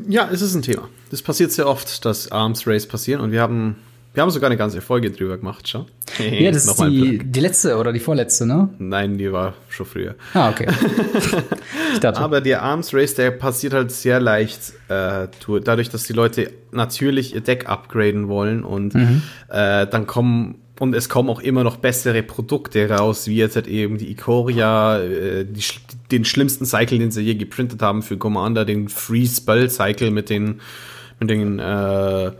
Ja, es ist ein Thema. Das passiert sehr oft, dass Arms Race passieren und wir haben wir haben sogar eine ganze Folge drüber gemacht, schon. ja, (laughs) das ist die, die letzte oder die vorletzte, ne? Nein, die war schon früher. Ah, okay. (laughs) Aber der Arms Race, der passiert halt sehr leicht, äh, dadurch, dass die Leute natürlich ihr Deck upgraden wollen und mhm. äh, dann kommen und es kommen auch immer noch bessere Produkte raus, wie jetzt halt eben die Ikoria, äh, die, den schlimmsten Cycle, den sie je geprintet haben für Commander, den Free Spell Cycle mit den mit den äh,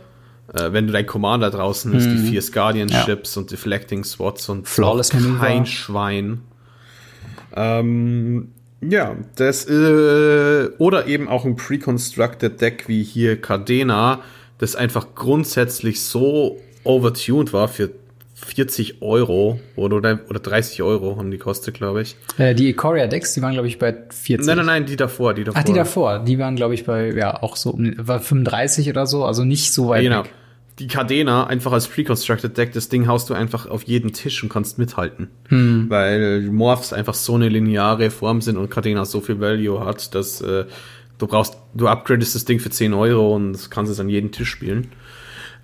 äh, wenn du dein Commander draußen hast, mhm. die Fierce Guardianships ja. und Deflecting Swats und Flawless kein Schwein. Ähm, Ja, das äh, oder eben auch ein pre-constructed Deck wie hier Cardena, das einfach grundsätzlich so overtuned war für 40 Euro oder, oder 30 Euro haben die kostet, glaube ich. Äh, die Ikoria Decks, die waren, glaube ich, bei 40. Nein, nein, nein, die davor, die davor. Ach, die davor, die waren, glaube ich, bei, ja, auch so, war 35 oder so, also nicht so weit genau. weg. Die Cardena, einfach als Pre-Constructed Deck, das Ding haust du einfach auf jeden Tisch und kannst mithalten. Hm. Weil Morphs einfach so eine lineare Form sind und Cardena so viel Value hat, dass äh, du brauchst, du upgradest das Ding für 10 Euro und kannst es an jeden Tisch spielen.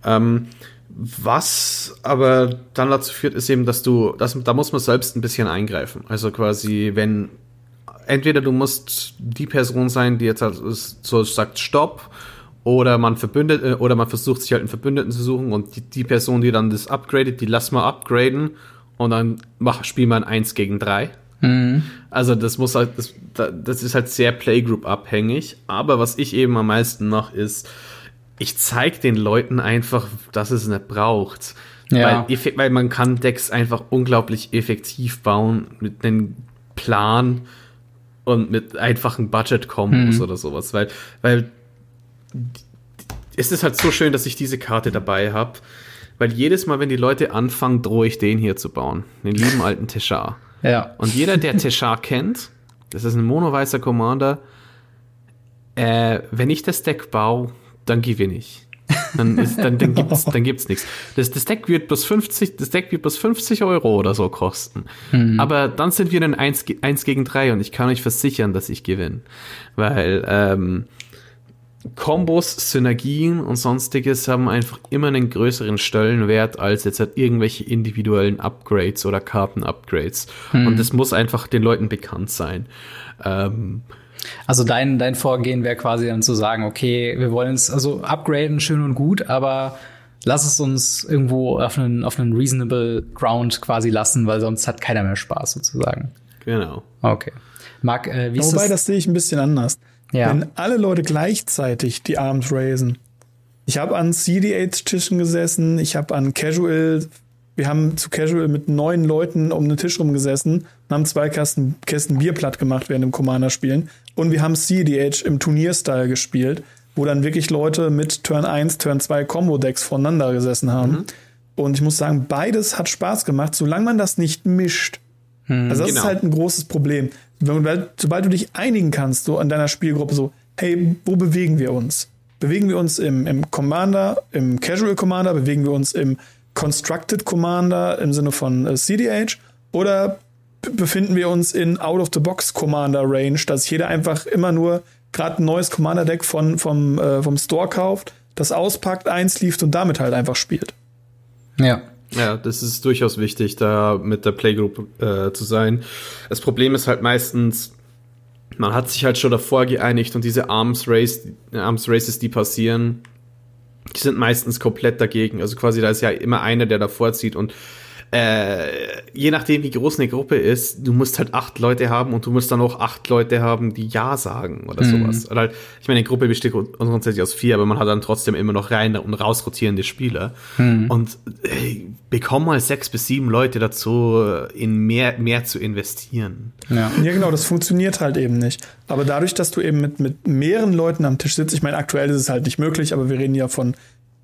Ähm, was aber dann dazu führt, ist eben, dass du, dass, da muss man selbst ein bisschen eingreifen. Also quasi, wenn entweder du musst die Person sein, die jetzt halt so sagt Stopp, oder man verbündet, äh, oder man versucht sich halt einen Verbündeten zu suchen und die, die Person, die dann das upgradet, die lass mal upgraden und dann mach, spiel mal ein 1 gegen 3. Mhm. Also das muss halt, das, das ist halt sehr Playgroup abhängig. Aber was ich eben am meisten mache, ist, ich zeig den Leuten einfach, dass es nicht braucht. Ja. Weil, weil man kann Decks einfach unglaublich effektiv bauen mit einem Plan und mit einfachen Budget-Kombos Mhm. oder sowas. Weil, weil es ist halt so schön, dass ich diese Karte dabei habe. Weil jedes Mal, wenn die Leute anfangen, drohe ich den hier zu bauen. Den lieben alten Teshar. Ja. Und jeder, der (laughs) Teshar kennt, das ist ein monoweißer Commander, äh, wenn ich das Deck baue, dann gewinne ich. Dann, ist, dann, dann gibt's, dann gibt's nichts. Das, das Deck wird bis 50, das Deck wird bis 50 Euro oder so kosten. Aber dann sind wir in 1, ge- 1 gegen 3 und ich kann euch versichern, dass ich gewinne. Weil, ähm, Kombos, Synergien und sonstiges haben einfach immer einen größeren Stellenwert als jetzt halt irgendwelche individuellen Upgrades oder Karten-Upgrades. Und das muss einfach den Leuten bekannt sein. Ähm, Also dein, dein Vorgehen wäre quasi dann zu sagen, okay, wir wollen es, also upgraden, schön und gut, aber lass es uns irgendwo auf einen, auf einen reasonable Ground quasi lassen, weil sonst hat keiner mehr Spaß sozusagen. genau. Okay. Marc, äh, wie ist Wobei, das? das sehe ich ein bisschen anders. Ja. Wenn alle Leute gleichzeitig die Arms raisen. Ich habe an CDH-Tischen gesessen, ich habe an Casual, wir haben zu Casual mit neun Leuten um den Tisch rumgesessen und haben zwei Kästen, Kästen Bier platt gemacht während dem Commander-Spielen. Und wir haben CDH im Turnierstyle gespielt, wo dann wirklich Leute mit Turn 1, Turn 2 Combo-Decks voneinander gesessen haben. Und ich muss sagen, beides hat Spaß gemacht, solange man das nicht mischt. Also das Genau. ist halt ein großes Problem. Wenn, sobald du dich einigen kannst, so an deiner Spielgruppe, so, hey, wo bewegen wir uns? Bewegen wir uns im, im Commander, im Casual Commander, bewegen wir uns im Constructed Commander im Sinne von äh, CDH oder befinden wir uns in Out-of-the-Box Commander Range, dass jeder einfach immer nur gerade ein neues Commander-Deck von, vom, äh, vom Store kauft, das auspackt, einslieft und damit halt einfach spielt. ja. Ja, das ist durchaus wichtig, da mit der Playgroup äh, zu sein. Das Problem ist halt meistens, man hat sich halt schon davor geeinigt und diese Arms, Race, Arms Races, die passieren, die sind meistens komplett dagegen. Also quasi, da ist ja immer einer, der davor zieht und äh, je nachdem, wie groß eine Gruppe ist, du musst halt acht Leute haben und du musst dann auch acht Leute haben, die Ja sagen oder sowas. Oder halt, ich meine, eine Gruppe besteht grund- grundsätzlich aus vier, aber man hat dann trotzdem immer noch rein und raus rotierende Spieler. Und ey, bekomm mal sechs bis sieben Leute dazu, in mehr, mehr zu investieren. Ja. Ja, genau, das funktioniert halt eben nicht. Aber dadurch, dass du eben mit, mit mehreren Leuten am Tisch sitzt, ich meine, aktuell ist es halt nicht möglich, aber wir reden ja von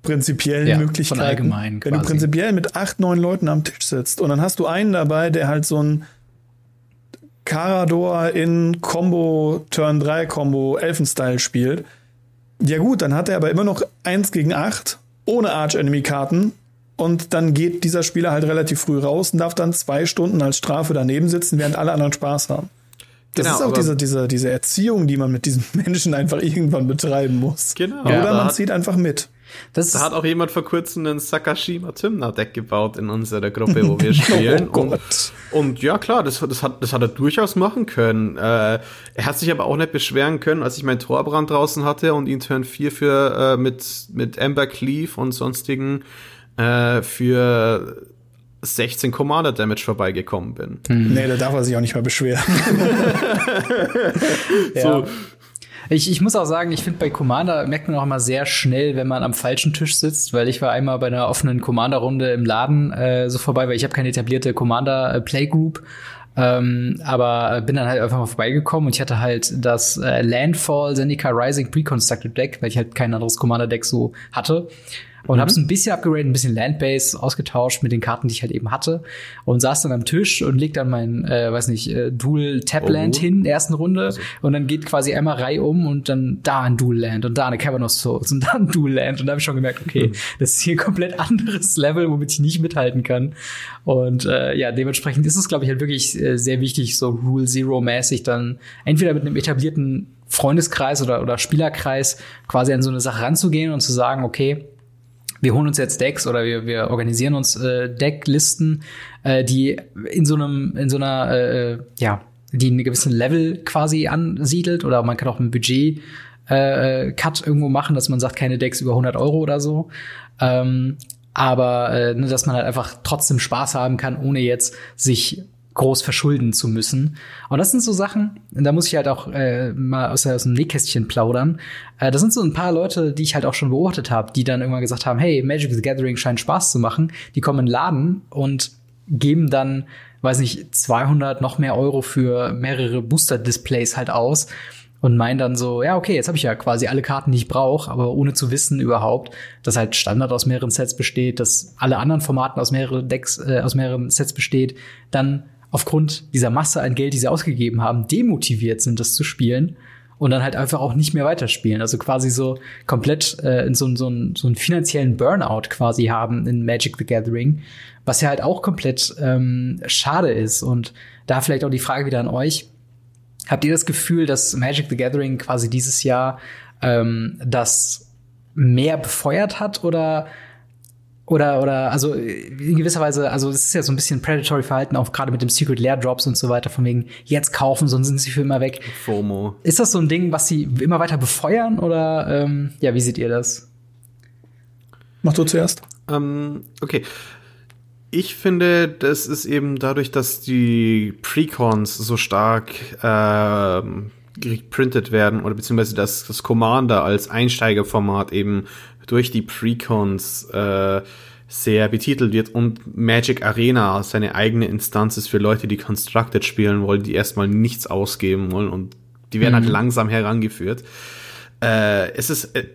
prinzipiellen Ja, von Möglichkeiten. allgemein Wenn du quasi. prinzipiell mit acht, neun Leuten am Tisch sitzt und dann hast du einen dabei, der halt so ein Carador in Combo, Turn 3 Combo, Elfenstyle spielt. Ja gut, dann hat er aber immer noch eins gegen acht ohne Arch-Enemy-Karten und dann geht dieser Spieler halt relativ früh raus und darf dann zwei Stunden als Strafe daneben sitzen, während alle anderen Spaß haben. Das Genau, ist auch diese, diese, diese Erziehung, die man mit diesen (laughs) Menschen einfach irgendwann betreiben muss. Genau. Oder man zieht einfach mit. Das Da hat auch jemand vor kurzem ein Sakashima Tymna Deck gebaut in unserer Gruppe, wo wir (laughs) spielen. Oh und, Gott. und ja, klar, das, das, hat, das hat er durchaus machen können. Äh, er hat sich aber auch nicht beschweren können, als ich meinen Torbrand draußen hatte und ihn Turn 4 für, äh, mit, mit Ember Cleave und sonstigen äh, für 16 Commander Damage vorbeigekommen bin. Nee, da darf er sich auch nicht mehr beschweren. (laughs) (laughs) So, Ich, ich muss auch sagen, ich finde bei Commander merkt man auch immer sehr schnell, wenn man am falschen Tisch sitzt, weil ich war einmal bei einer offenen Commander-Runde im Laden äh, so vorbei, weil ich habe keine etablierte Commander-Playgroup. Ähm, aber bin dann halt einfach mal vorbeigekommen und ich hatte halt das äh, Landfall Zendika Rising Pre-Constructed Deck, weil ich halt kein anderes Commander-Deck so hatte und mhm. habe es ein bisschen upgraded, ein bisschen Landbase ausgetauscht mit den Karten, die ich halt eben hatte und saß dann am Tisch und leg dann mein, äh, weiß nicht, äh, Dual Tapland oh. hin, ersten Runde also. und dann geht quasi einmal Reihe um und dann da ein Dual Land und da eine Cavern of Souls und da ein Dual Land und da habe ich schon gemerkt, okay, mhm. das ist hier ein komplett anderes Level, womit ich nicht mithalten kann und äh, ja, dementsprechend ist es, glaube ich, halt wirklich äh, sehr wichtig, so Rule Zero mäßig dann entweder mit einem etablierten Freundeskreis oder, oder Spielerkreis quasi an so eine Sache ranzugehen und zu sagen, okay, wir holen uns jetzt Decks oder wir, wir organisieren uns äh, Decklisten, äh, die in so einem, in so einer, äh, ja, die einen gewissen Level quasi ansiedelt oder man kann auch ein Budget äh, Cut irgendwo machen, dass man sagt, keine Decks über 100 Euro oder so. Ähm, aber äh, ne, dass man halt einfach trotzdem Spaß haben kann, ohne jetzt sich groß verschulden zu müssen. Und das sind so Sachen, da muss ich halt auch äh, mal aus, aus dem Nähkästchen plaudern. Äh, das sind so ein paar Leute, die ich halt auch schon beobachtet habe, die dann irgendwann gesagt haben, hey, Magic the Gathering scheint Spaß zu machen. Die kommen in den Laden und geben dann, weiß nicht, 200 noch mehr Euro für mehrere Booster-Displays halt aus und meinen dann so, ja, okay, jetzt habe ich ja quasi alle Karten, die ich brauche, aber ohne zu wissen überhaupt, dass halt Standard aus mehreren Sets besteht, dass alle anderen Formaten aus mehreren Decks, äh, aus mehreren Sets besteht, dann aufgrund dieser Masse an Geld, die sie ausgegeben haben, demotiviert sind, das zu spielen und dann halt einfach auch nicht mehr weiterspielen. Also quasi so komplett äh, in so, so, so einen finanziellen Burnout quasi haben in Magic the Gathering, was ja halt auch komplett ähm, schade ist. Und da vielleicht auch die Frage wieder an euch. Habt ihr das Gefühl, dass Magic the Gathering quasi dieses Jahr ähm, das mehr befeuert hat oder oder, oder, also in gewisser Weise, also es ist ja so ein bisschen predatory Verhalten, auch gerade mit dem Secret Lair Drops und so weiter, von wegen jetzt kaufen, sonst sind sie für immer weg. FOMO. Ist das so ein Ding, was sie immer weiter befeuern oder ähm, ja, wie seht ihr das? Mach du zuerst. Ähm, okay. Ich finde, das ist eben dadurch, dass die Precons so stark äh, geprintet werden oder beziehungsweise dass das Commander als Einsteigerformat eben durch die Precons äh, sehr betitelt wird und Magic Arena seine eigene Instanz ist für Leute, die Constructed spielen wollen, die erstmal nichts ausgeben wollen und die werden halt mhm. halt langsam herangeführt. Äh, es ist, äh,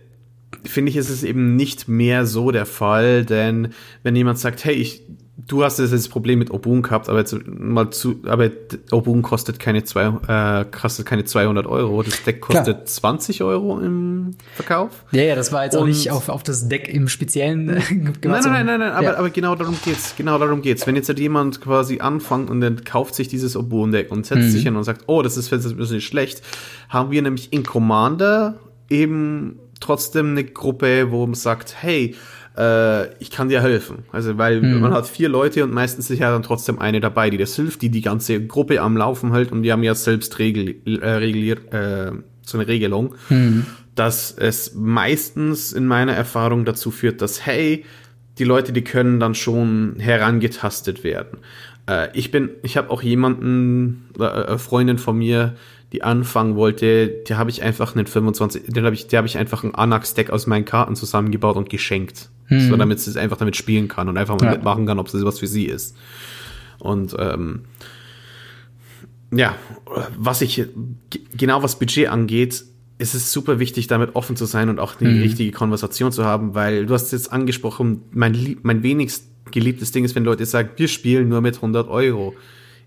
finde ich, ist es eben nicht mehr so der Fall, denn wenn jemand sagt, hey, ich du hast das Problem mit Obun gehabt, aber jetzt mal zu, aber Obun kostet keine zwei, äh, kostet keine 200 Euro. Das Deck kostet Klar. 20 Euro im Verkauf. Ja, ja, das war jetzt Und auch nicht auf, auf das Deck im Speziellen äh, gemacht. Nein, nein, nein, nein, nein, aber, aber genau darum geht's. Genau darum geht's. Wenn jetzt halt jemand quasi anfängt und dann kauft sich dieses Obun Deck und setzt mhm. sich hin und sagt, oh, das ist jetzt ein bisschen schlecht, haben wir nämlich in Commander eben trotzdem eine Gruppe, wo man sagt, hey, äh, ich kann dir helfen. Also, weil mhm. man hat vier Leute und meistens ist ja dann trotzdem eine dabei, die das hilft, die die ganze Gruppe am Laufen hält und die haben ja selbst regel, äh, reguliert, äh, so eine Regelung, mhm. dass es meistens in meiner Erfahrung dazu führt, dass, hey, die Leute, die können dann schon herangetastet werden. Äh, ich bin, ich habe auch jemanden, äh, Freundin von mir, die anfangen wollte, die habe ich einfach einen 25, den habe ich, der habe ich einfach ein Anax-Deck aus meinen Karten zusammengebaut und geschenkt. Hm. So, damit sie es einfach damit spielen kann und einfach mal ja. mitmachen kann, ob es was für sie ist. Und ähm, ja, was ich genau was Budget angeht, ist es super wichtig, damit offen zu sein und auch die mhm. richtige Konversation zu haben, weil du hast jetzt angesprochen, mein, mein wenigst geliebtes Ding ist, wenn Leute sagen, wir spielen nur mit 100 Euro.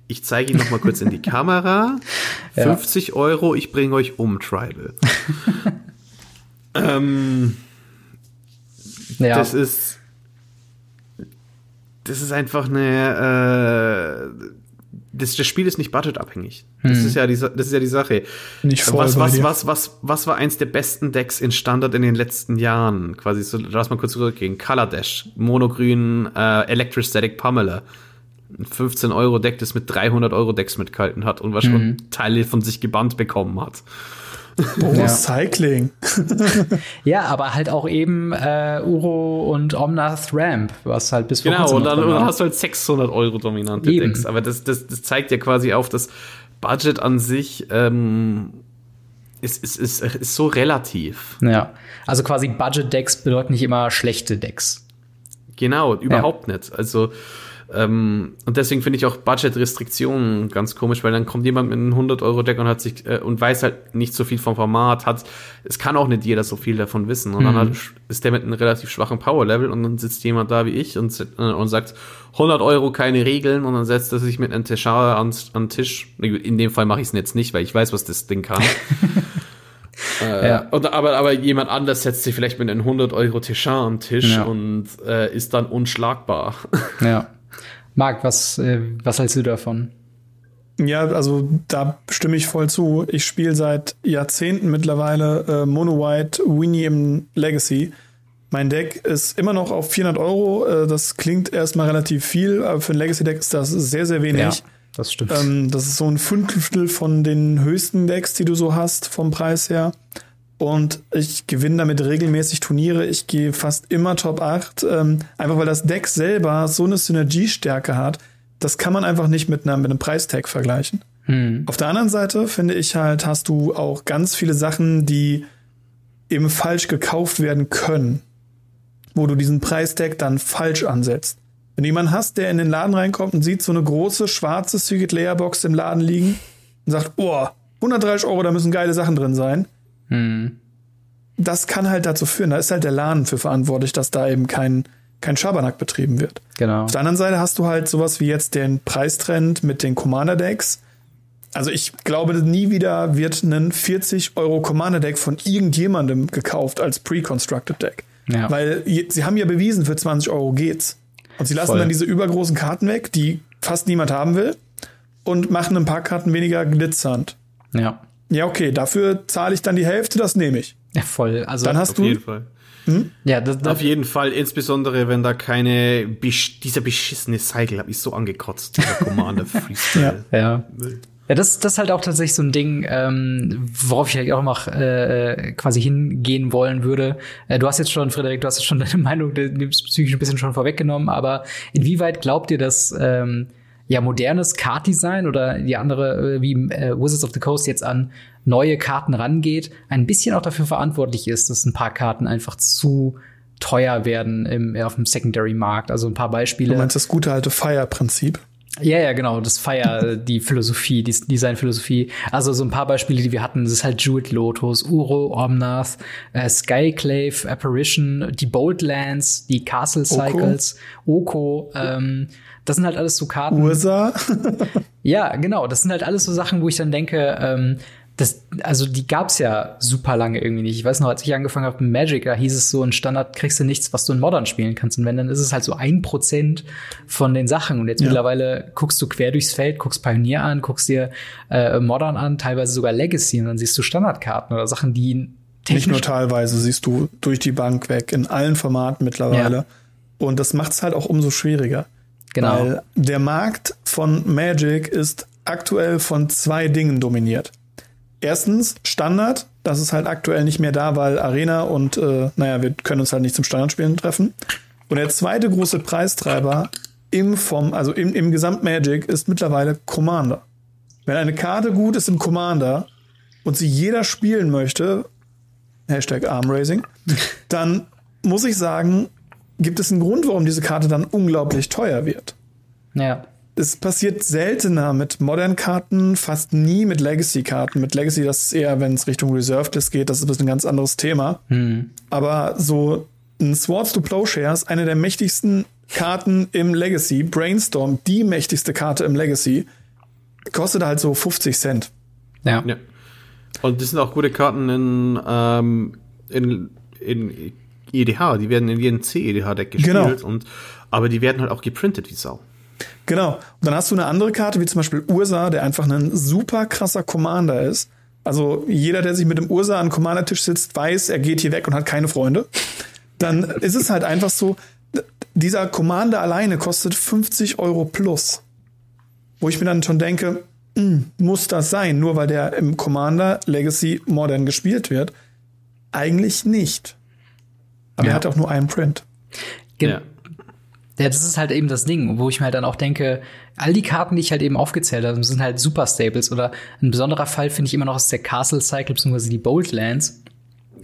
Ich zeige ihn noch mal kurz in die (laughs) Kamera. 50 ja. Euro, ich bringe euch um, Tribal. (laughs) ähm, ja. Das ist. Das ist einfach eine. Äh, das, das Spiel ist nicht budgetabhängig. Das hm. ist ja die, das ist ja die Sache. Nicht voll was, was, was, was, was war eins der besten Decks in Standard in den letzten Jahren? Quasi so, lass mal kurz zurückgehen. Color Dash, Monogrün, äh, Electrostatic Pummeler. Ein 15 Euro Deck, das mit 300 Euro Decks mitgehalten hat und was schon hm. Teile von sich gebannt bekommen hat. Oh, ja. Cycling. (laughs) ja, aber halt auch eben äh, Uro und Omnath Ramp, was halt bis vor Genau, und dann, und dann hast du halt 600 Euro dominante eben. Decks. Aber das, das, das zeigt ja quasi auf, das Budget an sich ähm, ist, ist, ist, ist so relativ. Ja, also quasi Budget-Decks bedeuten nicht immer schlechte Decks. Genau, überhaupt ja. nicht. Also Ähm, und deswegen finde ich auch Budget-Restriktionen ganz komisch, weil dann kommt jemand mit einem 100-Euro-Deck und hat sich äh, und weiß halt nicht so viel vom Format, hat, es kann auch nicht jeder so viel davon wissen. Und mhm. dann hat, ist der mit einem relativ schwachen Power-Level und dann sitzt jemand da wie ich und, äh, und sagt, 100 Euro keine Regeln und dann setzt er sich mit einem Teshara an, an Tisch. In dem Fall mache ich es jetzt nicht, weil ich weiß, was das Ding kann. (laughs) äh, ja. und, aber, aber jemand anders setzt sich vielleicht mit einem 100 Euro Tischar am Tisch ja. und äh, ist dann unschlagbar. ja. (laughs) Marc, was, äh, was hältst du davon? Ja, also da stimme ich voll zu. Ich spiele seit Jahrzehnten mittlerweile äh, Mono White Winnie im Legacy. Mein Deck ist immer noch auf 400 Euro. Äh, das klingt erstmal relativ viel, aber für ein Legacy-Deck ist das sehr, sehr wenig. Ja, das stimmt. Ähm, das ist so ein Fünftel von den höchsten Decks, die du so hast vom Preis her. Und ich gewinne damit regelmäßig Turniere. Ich gehe fast immer Top 8. Ähm, einfach weil das Deck selber so eine Synergiestärke hat. Das kann man einfach nicht mit, einer, mit einem Preistag vergleichen. Hm. Auf der anderen Seite finde ich halt, hast du auch ganz viele Sachen, die eben falsch gekauft werden können. Wo du diesen Preistag dann falsch ansetzt. Wenn du jemanden hast, der in den Laden reinkommt und sieht so eine große schwarze Secret Layer Box im Laden liegen und sagt, oh, 130 Euro, da müssen geile Sachen drin sein. Hm. Das kann halt dazu führen, da ist halt der Laden für verantwortlich, dass da eben kein, kein Schabernack betrieben wird. Genau. Auf der anderen Seite hast du halt sowas wie jetzt den Preistrend mit den Commander Decks. Also ich glaube, nie wieder wird ein 40 Euro Commander Deck von irgendjemandem gekauft als Pre-Constructed Deck. Ja. Weil sie haben ja bewiesen, für 20 Euro geht's. Und sie lassen Voll. dann diese übergroßen Karten weg, die fast niemand haben will, und machen ein paar Karten weniger glitzernd. Ja. Ja, okay, dafür zahle ich dann die Hälfte, das nehme ich. Ja, voll. Also dann hast auf du. Jeden Fall. Hm? Ja, das, das auf jeden Fall, insbesondere wenn da keine dieser beschissene Cycle habe ich so angekotzt, dieser Commander (laughs) Freestyle. ja. ja. Ja, das, das ist halt auch tatsächlich so ein Ding, ähm, worauf ich halt auch noch äh, quasi hingehen wollen würde. Äh, du hast jetzt schon, Frederik, du hast jetzt schon (laughs) deine Meinung diesbezüglich ein bisschen schon vorweggenommen, aber inwieweit glaubt ihr, dass ähm, ja modernes Kartdesign oder die andere, äh, wie äh, Wizards of the Coast jetzt an neue Karten rangeht, ein bisschen auch dafür verantwortlich ist, dass ein paar Karten einfach zu teuer werden im, auf dem Secondary-Markt. Also ein paar Beispiele. Du meinst das gute alte Fire-Prinzip? Ja, ja, genau. Das Fire, die Philosophie, die Design-Philosophie. Also so ein paar Beispiele, die wir hatten, das ist halt Jewett Lotus, Uro, Omnath, äh, Skyclave, Apparition, die Boldlands, die Castle Cycles, Oko. Oko ähm, das sind halt alles so Karten. Ursa. (laughs) ja, genau. Das sind halt alles so Sachen, wo ich dann denke, ähm, das, also die gab's ja super lange irgendwie nicht. Ich weiß noch, als ich angefangen habe mit Magic, da hieß es so, in Standard kriegst du nichts, was du in Modern spielen kannst. Und wenn, dann ist es halt so ein Prozent von den Sachen. Und jetzt ja. mittlerweile guckst du quer durchs Feld, guckst Pioneer an, guckst dir äh, Modern an, teilweise sogar Legacy und dann siehst du Standardkarten oder Sachen, die nicht nur teilweise siehst du durch die Bank weg, in allen Formaten mittlerweile. Ja. Und das macht's halt auch umso schwieriger. Genau. Weil der Markt von Magic ist aktuell von zwei Dingen dominiert. Erstens Standard, das ist halt aktuell nicht mehr da, weil Arena und äh, naja, wir können uns halt nicht zum Standardspielen treffen. Und der zweite große Preistreiber im vom, also im, im Gesamt-Magic ist mittlerweile Commander. Wenn eine Karte gut ist im Commander und sie jeder spielen möchte, Hashtag Armraising, dann muss ich sagen, gibt es einen Grund, warum diese Karte dann unglaublich teuer wird. Ja es passiert seltener mit modernen Karten, fast nie mit Legacy-Karten. Mit Legacy, das ist eher, wenn es Richtung Reserved List geht, das ist ein ganz anderes Thema. Hm. Aber so ein Swords to Plowshares, eine der mächtigsten Karten im Legacy, Brainstorm, die mächtigste Karte im Legacy, kostet halt so 50 Cent. Ja. ja. Und das sind auch gute Karten in, ähm, in, in EDH. Die werden in jedem C-EDH-Deck gespielt. Genau. Und, aber die werden halt auch geprintet wie Sau. Genau. Und dann hast du eine andere Karte, wie zum Beispiel Ursa, der einfach ein super krasser Commander ist. Also jeder, der sich mit dem Ursa an Commander-Tisch sitzt, weiß, er geht hier weg und hat keine Freunde. Dann ist es halt einfach so, dieser Commander alleine kostet 50 Euro plus. Wo ich mir dann schon denke, hm, muss das sein, nur weil der im Commander Legacy Modern gespielt wird? Eigentlich nicht. Aber ja. er hat auch nur einen Print. Ja. Ja, das ist halt eben das Ding, wo ich mir halt dann auch denke, all die Karten, die ich halt eben aufgezählt habe, sind halt Super Staples oder ein besonderer Fall finde ich immer noch ist der Castle Cycle bzw. die Bold Lands,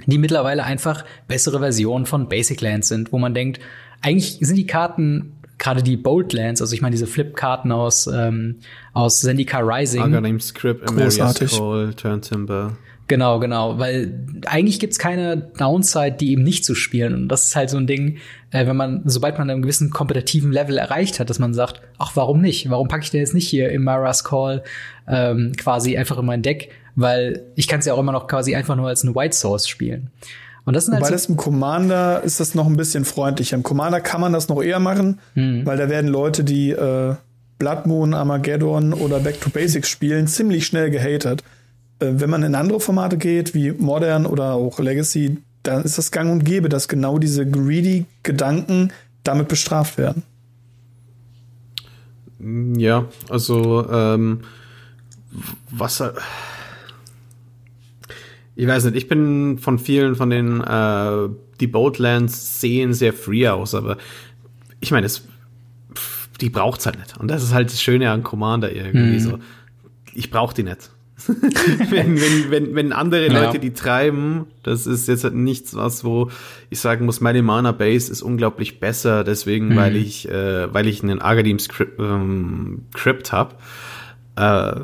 die mittlerweile einfach bessere Versionen von Basic Lands sind, wo man denkt, eigentlich sind die Karten gerade die Boldlands, also ich meine diese Flipkarten aus ähm, aus Zendikar Rising. Aghanim Script, Großartig. Call, Turntimber. Genau, genau, weil eigentlich gibt's keine Downside, die eben nicht zu spielen. Und das ist halt so ein Ding, äh, wenn man, sobald man einen gewissen kompetitiven Level erreicht hat, dass man sagt, ach, warum nicht? Warum packe ich denn jetzt nicht hier im Mara's Call ähm, quasi einfach in mein Deck? Weil ich kann es ja auch immer noch quasi einfach nur als eine White Source spielen. Und das sind Wobei halt das im Commander ist das noch ein bisschen freundlicher. Im Commander kann man das noch eher machen, Mhm. weil da werden Leute, die äh, Blood Moon, Armageddon oder Back to Basics spielen, ziemlich schnell gehatet. Äh, wenn man in andere Formate geht, wie Modern oder auch Legacy, dann ist das gang und gäbe, dass genau diese greedy Gedanken damit bestraft werden. Ja, also ähm, was er- ich weiß nicht, ich bin von vielen von den äh, die Boatlands sehen sehr free aus, aber ich meine, es die braucht's halt nicht und das ist halt das Schöne an Commander irgendwie so. Ich brauch die nicht. (laughs) wenn, wenn, wenn, wenn andere Ja. Leute die treiben, das ist jetzt halt nichts, was, wo ich sagen muss, meine Mana Base ist unglaublich besser, deswegen, weil ich, äh, weil ich einen Agadim Script, ähm, Crypt hab. Äh,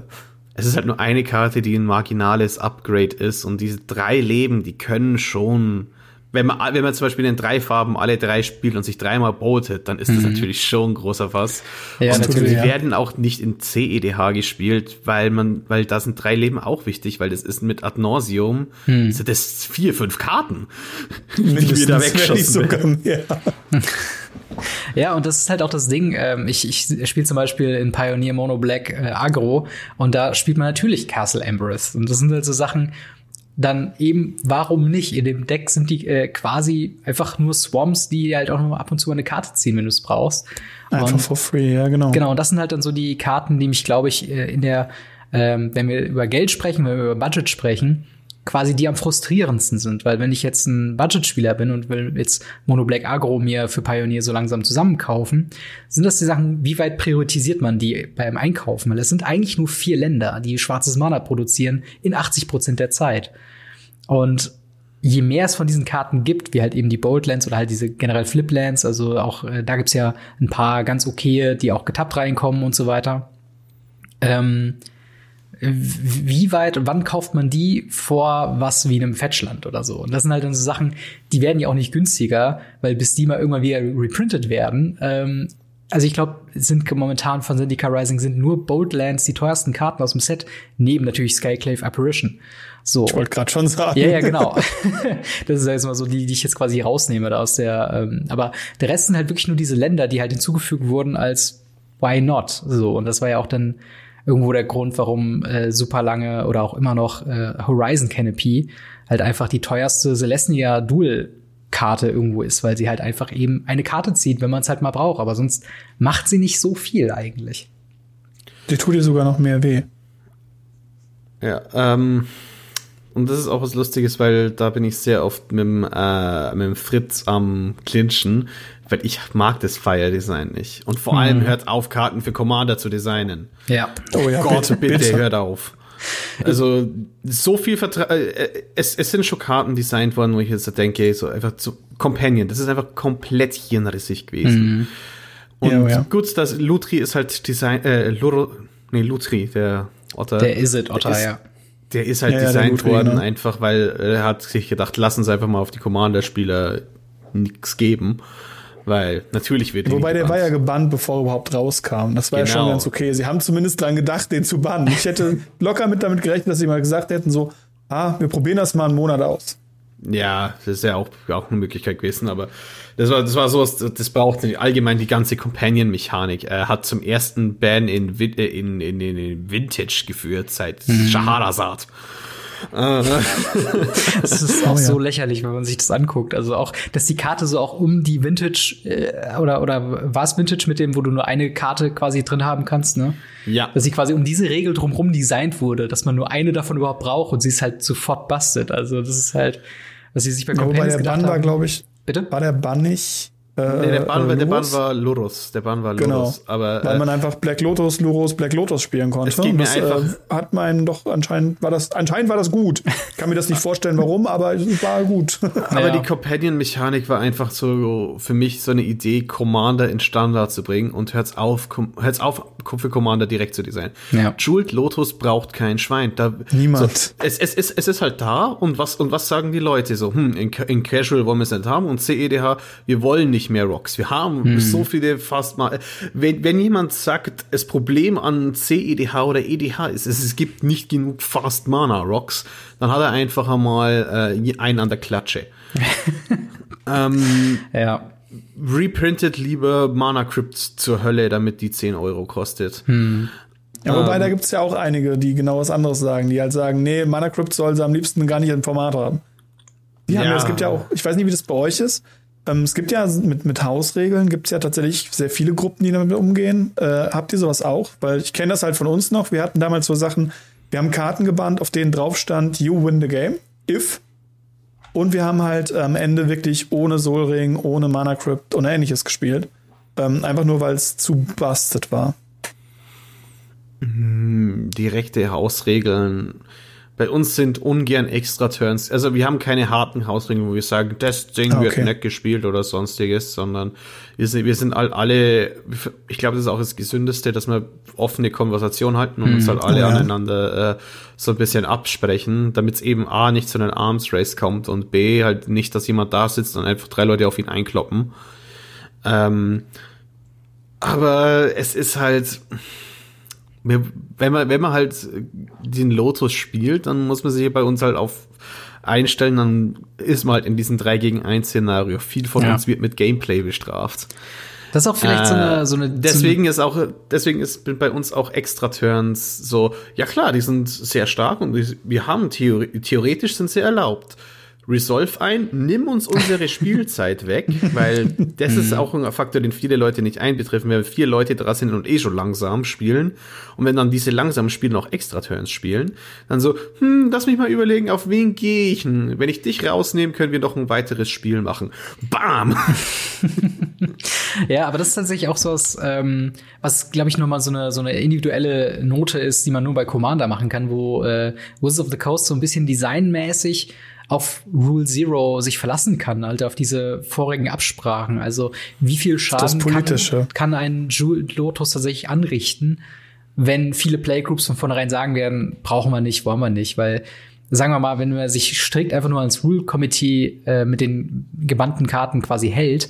es ist halt nur eine Karte, die ein marginales Upgrade ist und diese drei Leben, die können schon, wenn man, wenn man zum Beispiel in drei Farben alle drei spielt und sich dreimal botet, dann ist das natürlich schon ein großer Fass. Ja, und natürlich, die ja. werden auch nicht in CEDH gespielt, weil man, weil da sind drei Leben auch wichtig, weil das ist mit Ad Nauseum, sind das vier, fünf Karten, (laughs) die mir da sogar mehr. (laughs) Ja, und das ist halt auch das Ding. Ähm, ich ich spiele zum Beispiel in Pioneer Mono Black äh, Agro und da spielt man natürlich Castle Empress. Und das sind halt so Sachen, dann eben, warum nicht? In dem Deck sind die äh, quasi einfach nur Swamps, die halt auch noch mal ab und zu mal eine Karte ziehen, wenn du es brauchst. Einfach Und- for free, ja, genau. Genau, und das sind halt dann so die Karten, die mich, glaube ich, äh, in der, ähm, wenn wir über Geld sprechen, wenn wir über Budget sprechen, quasi die am frustrierendsten sind. Weil wenn ich jetzt ein Budgetspieler bin und will jetzt Mono Black Agro mir für Pioneer so langsam zusammenkaufen, sind das die Sachen, wie weit priorisiert man die beim Einkaufen? Weil es sind eigentlich nur vier Länder, die schwarzes Mana produzieren in 80 Prozent der Zeit. Und je mehr es von diesen Karten gibt, wie halt eben die Boldlands oder halt diese generell Fliplands, also auch äh, da gibt's ja ein paar ganz okaye, die auch getappt reinkommen und so weiter. Ähm, wie weit und wann kauft man die vor was wie einem Fetchland oder so? Und das sind halt dann so Sachen, die werden ja auch nicht günstiger, weil bis die mal irgendwann wieder reprintet werden. Ähm, also ich glaube, sind momentan von Zendika Rising sind nur Boldlands die teuersten Karten aus dem Set, neben natürlich Skyclave Apparition. So. Ich wollte gerade schon sagen. Ja, ja, genau. (laughs) das ist ja jetzt mal so die, die ich jetzt quasi rausnehme da aus der. Ähm, aber der Rest sind halt wirklich nur diese Länder, die halt hinzugefügt wurden als Why not? So und das war ja auch dann irgendwo der Grund, warum äh, super lange oder auch immer noch äh, Horizon Canopy halt einfach die teuerste Celestia Dual Karte irgendwo ist, weil sie halt einfach eben eine Karte zieht, wenn man es halt mal braucht. Aber sonst macht sie nicht so viel eigentlich. Die tut dir sogar noch mehr weh. Ja, ähm, und das ist auch was Lustiges, weil da bin ich sehr oft mit dem, äh, mit dem Fritz am Clinchen, weil ich mag das Fire Design nicht. Und vor allem hört auf, Karten für Commander zu designen. Ja. Oh ja, Gott, bitte, bitte, bitte. hört auf. Also, so viel Vertra äh, es, es sind schon Karten designt worden, wo ich jetzt denke, so einfach zu Companion, das ist einfach komplett hirnrissig gewesen. Und Ja, oh ja. gut, das Lutri ist halt Design, äh, Luro, nee, Lutri, der Otter. Der Is It Otter, ist, ja. Der ist halt Ja, ja, designt Lutri, worden, genau. einfach weil er hat sich gedacht, lassen Sie einfach mal auf die Commander-Spieler nichts geben. Weil natürlich wird Wobei der war ja gebannt. bevor er überhaupt rauskam. Das war ja schon Genau. ganz okay. Sie haben zumindest dran gedacht, den zu bannen. Ich hätte locker mit damit gerechnet, dass sie mal gesagt hätten, so, ah, wir probieren das mal einen Monat aus. Ja, das ist ja auch, auch eine Möglichkeit gewesen, aber das war, das war sowas, das braucht allgemein die ganze Companion-Mechanik. Er hat zum ersten Ban in, äh, in, in, in, in Vintage geführt seit Mhm. Shahrazad. Das ist auch Oh ja. so lächerlich, wenn man sich das anguckt. Also auch, dass die Karte so auch um die Vintage äh, oder oder war es Vintage mit dem, wo du nur eine Karte quasi drin haben kannst, ne? Ja. Dass sie quasi um diese Regel drumherum designt wurde, dass man nur eine davon überhaupt braucht und sie ist halt sofort busted. Also das ist halt, was sie sich bei Ja, wobei Companions der Bann war, glaube ich, Bitte? war der Bann nicht Äh, nee, der Ban, äh, der Ban war Lurus. Der Ban war genau. Lurus. Genau. Aber, äh, Weil man einfach Black Lotus, Lurus, Black Lotus spielen konnte. Es ging mir das, einfach äh, hat man doch anscheinend war das anscheinend war das gut. Ich kann mir das nicht vorstellen, warum, aber es war gut. (laughs) aber ja. die Companion-Mechanik war einfach so für mich so eine Idee, Commander in Standard zu bringen und hört's auf, hört's auf, für Commander direkt zu designen. Ja. Jeweled Lotus braucht kein Schwein. Da, Niemand. So, es, es, es, es ist halt da und was und was sagen die Leute so? Hm, in, in Casual wollen wir es nicht haben und CEDH, wir wollen nicht mehr Rocks. Wir haben hm. so viele fast mal. Wenn, wenn jemand sagt, das Problem an CEDH oder EDH ist, es, es gibt nicht genug Fast Mana Rocks, dann hat er einfach einmal äh, einen an der Klatsche. (laughs) ähm, ja. Reprintet lieber Mana Crypt zur Hölle, damit die 10 Euro kostet. Hm. Ja, wobei, ähm, da gibt es ja auch einige, die genau was anderes sagen, die halt sagen, nee, Mana Crypt soll sie am liebsten gar nicht im Format haben. Die ja. haben ja, es gibt ja auch, ich weiß nicht, wie das bei euch ist. Ähm, es gibt ja mit, mit Hausregeln gibt es ja tatsächlich sehr viele Gruppen, die damit umgehen. Äh, habt ihr sowas auch? Weil ich kenne das halt von uns noch. Wir hatten damals so Sachen, wir haben Karten gebannt, auf denen drauf stand, you win the game, if. Und wir haben halt am Ende wirklich ohne Soul Ring, ohne Mana Crypt und ähnliches gespielt. Ähm, einfach nur, weil es zu busted war. Hm, direkte Hausregeln bei uns sind ungern extra Turns. Also wir haben keine harten Hausringe, wo wir sagen, das Ding okay. wird nicht gespielt oder sonstiges, sondern wir sind, wir sind alle, ich glaube, das ist auch das Gesündeste, dass wir offene Konversation halten und mm, uns halt alle ja. aneinander äh, so ein bisschen absprechen, damit es eben A nicht zu einem Arms Race kommt und B halt nicht, dass jemand da sitzt und einfach drei Leute auf ihn einkloppen. Ähm, aber es ist halt, wenn man, wenn man halt den Lotus spielt, dann muss man sich bei uns halt auf einstellen, dann ist man halt in diesem 3 gegen 1 Szenario. Viel von ja. uns wird mit Gameplay bestraft. Das ist auch vielleicht äh, so eine, so eine. Deswegen ist auch, deswegen ist bei uns auch extra Turns so, ja klar, die sind sehr stark und wir haben theoretisch sind sie erlaubt. Resolve ein, nimm uns unsere Spielzeit (laughs) weg, weil das ist auch ein Faktor, den viele Leute nicht einbetreffen. Wenn vier Leute dran sind und eh schon langsam spielen und wenn dann diese langsamen Spiele noch extra Turns spielen, dann so, hm, lass mich mal überlegen, auf wen gehe ich denn? Wenn ich dich rausnehme, können wir noch ein weiteres Spiel machen. Bam! (laughs) ja, aber das ist tatsächlich auch so was, ähm, was glaube ich nur mal so eine, so eine individuelle Note ist, die man nur bei Commander machen kann, wo äh, Wizards of the Coast so ein bisschen designmäßig auf Rule Zero sich verlassen kann, halt auf diese vorigen Absprachen. Also wie viel Schaden kann, kann ein Jewel Lotus tatsächlich anrichten, wenn viele Playgroups von vornherein sagen werden, brauchen wir nicht, wollen wir nicht, weil sagen wir mal, wenn man sich strikt einfach nur ans Rule Committee äh, mit den gebannten Karten quasi hält,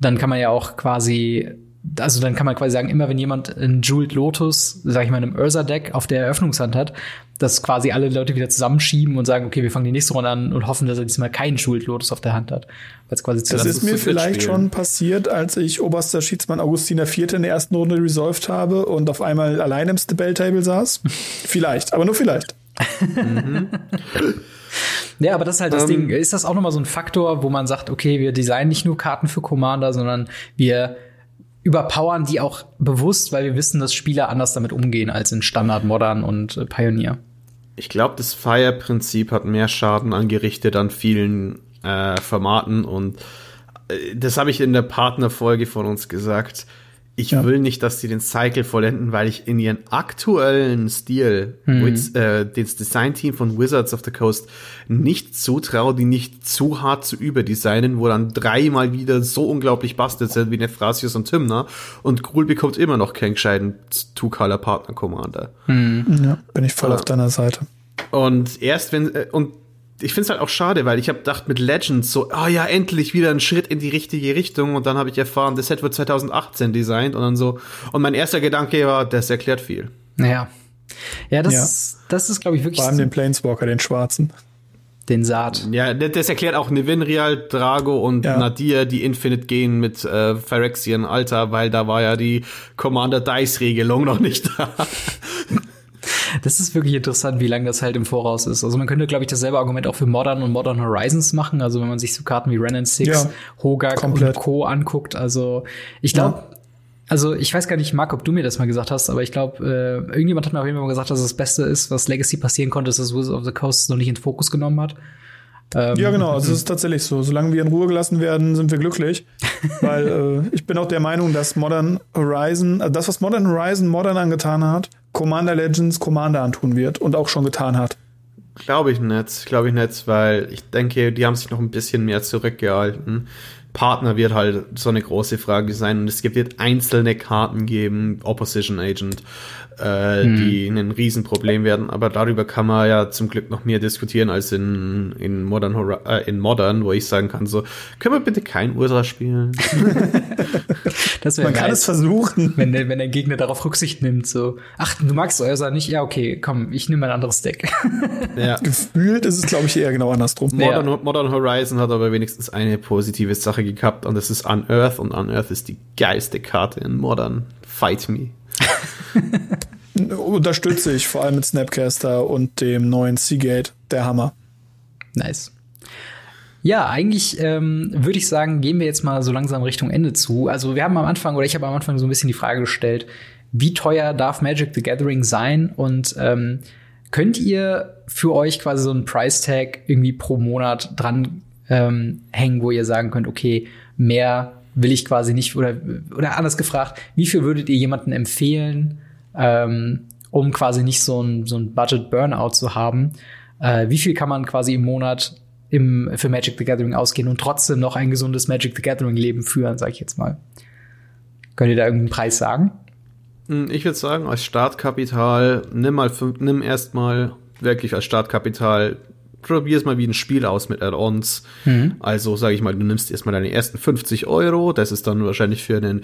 dann kann man ja auch quasi also dann kann man quasi sagen, immer wenn jemand ein Jeweled Lotus, sag ich mal, in einem Ursa-Deck auf der Eröffnungshand hat, dass quasi alle Leute wieder zusammenschieben und sagen, okay, wir fangen die nächste Runde an und hoffen, dass er diesmal keinen Jeweled Lotus auf der Hand hat. Weil's quasi das ist mir vielleicht schon passiert, als ich oberster Schiedsmann Augustiner Vierte in der ersten Runde resolved habe und auf einmal allein im Bell-Table saß. (laughs) vielleicht, aber nur vielleicht. mhm. Ja, aber das ist halt das um, Ding. Ist das auch nochmal so ein Faktor, wo man sagt, okay, wir designen nicht nur Karten für Commander, sondern wir überpowern die auch bewusst, weil wir wissen, dass Spieler anders damit umgehen als in Standard, Modern und äh, Pioneer. Ich glaube, das Fire-Prinzip hat mehr Schaden angerichtet an vielen äh, Formaten und äh, das habe ich in der Partnerfolge von uns gesagt ich ja. will nicht, dass sie den Cycle vollenden, weil ich in ihren aktuellen Stil, mhm. Wiz, äh, das Designteam von Wizards of the Coast nicht zutraue, die nicht zu hart zu überdesignen, wo dann dreimal wieder so unglaublich bastet sind wie Nephrasius und Timner und Gruul bekommt immer noch keinen gescheiten Two-Color-Partner-Commander. Mhm. Ja, bin ich voll ja. auf deiner Seite. Und erst wenn, äh, und ich finde es halt auch schade, weil ich habe gedacht mit Legends so, ah oh ja, endlich wieder ein Schritt in die richtige Richtung und dann habe ich erfahren, das Set wird 2018 designt und dann so und mein erster Gedanke war, das erklärt viel. Ja. Ja, das, ja. das ist glaube ich wirklich vor allem den Planeswalker, den schwarzen. Den Saat. Ja, das erklärt auch Nevinrial, Drago und ja. Nadir, die Infinite gehen mit äh, Phyrexian Alter, weil da war ja die Commander Dice Regelung noch nicht da. (laughs) Das ist wirklich interessant, wie lange das halt im Voraus ist. Also man könnte, glaube ich, dasselbe Argument auch für Modern und Modern Horizons machen. Also wenn man sich so Karten wie Ren and Six, ja, Hogak komplett. und Co. anguckt. Also ich glaube, ja. Also ich weiß gar nicht, Marc, ob du mir das mal gesagt hast, aber ich glaube, äh, irgendjemand hat mir auf jeden Fall mal gesagt, dass das Beste ist, was Legacy passieren konnte, ist, dass Wizards of the Coast noch nicht in Fokus genommen hat. Ähm, ja, genau, also es ist (laughs) tatsächlich so. Solange wir in Ruhe gelassen werden, sind wir glücklich. weil (laughs) äh, ich bin auch der Meinung, dass Modern Horizon, also das, was Modern Horizon Modern angetan hat, Commander Legends Commander antun wird und auch schon getan hat. Glaube ich nicht, glaube ich nicht, weil ich denke, die haben sich noch ein bisschen mehr zurückgehalten. Partner wird halt so eine große Frage sein und es wird einzelne Karten geben, Opposition Agent, äh, hm. die ein Riesenproblem werden. Aber darüber kann man ja zum Glück noch mehr diskutieren als in, in, Modern, äh, in Modern, wo ich sagen kann, so, können wir bitte kein Ursa spielen? (laughs) das Man kann es versuchen. Wenn der, wenn der Gegner darauf Rücksicht nimmt, so, ach, du magst Ursa nicht? Ja, okay, komm, ich nehme ein anderes Deck. (laughs) ja. Gefühlt ist es, glaube ich, eher genau andersrum. Modern, ja. Modern Horizon hat aber wenigstens eine positive Sache gehabt und das ist Unearth und Unearth ist die geilste Karte in Modern. Fight me. (laughs) (laughs) Unterstütze ich, vor allem mit Snapcaster und dem neuen Seagate, der Hammer. Nice. Ja, eigentlich ähm, würde ich sagen, gehen wir jetzt mal so langsam Richtung Ende zu. Also wir haben am Anfang, oder ich habe am Anfang so ein bisschen die Frage gestellt, wie teuer darf Magic the Gathering sein? Und ähm, könnt ihr für euch quasi so einen Price Tag irgendwie pro Monat dran ähm, hängen, wo ihr sagen könnt, okay, mehr will ich quasi nicht, oder, oder anders gefragt, wie viel würdet ihr jemanden empfehlen, ähm, um quasi nicht so ein, so ein Budget-Burnout zu haben? Äh, wie viel kann man quasi im Monat im, für Magic the Gathering ausgehen und trotzdem noch ein gesundes Magic the Gathering-Leben führen, sag ich jetzt mal? Könnt ihr da irgendeinen Preis sagen? Hm, ich würde sagen, als Startkapital, nimm mal, nimm erstmal wirklich als Startkapital probier es mal wie ein Spiel aus mit Add-ons. Mhm. Also sage ich mal, du nimmst erstmal deine ersten 50 Euro, das ist dann wahrscheinlich für einen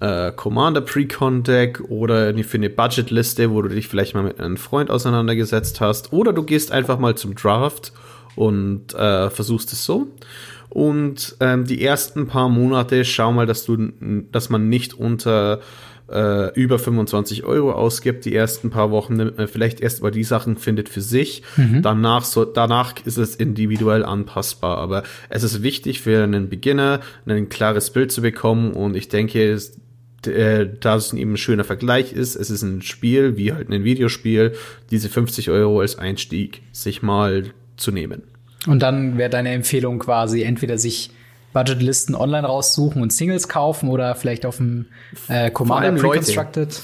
äh, Commander Precon Deck oder für eine Budgetliste, wo du dich vielleicht mal mit einem Freund auseinandergesetzt hast, oder du gehst einfach mal zum Draft und äh, versuchst es so. Und ähm, die ersten paar Monate schau mal, dass du, dass man nicht unter äh, über 25 Euro ausgibt, die ersten paar Wochen nimmt man vielleicht erst mal die Sachen findet für sich. Mhm. Danach, so, danach ist es individuell anpassbar. Aber es ist wichtig für einen Beginner, ein klares Bild zu bekommen. Und ich denke, es, äh, da es eben ein schöner Vergleich ist, es ist ein Spiel, wie halt ein Videospiel, diese 50 Euro als Einstieg sich mal zu nehmen. Und dann wäre deine Empfehlung quasi entweder sich Budgetlisten online raussuchen und Singles kaufen oder vielleicht auf dem äh, Commander Pre-Constructed.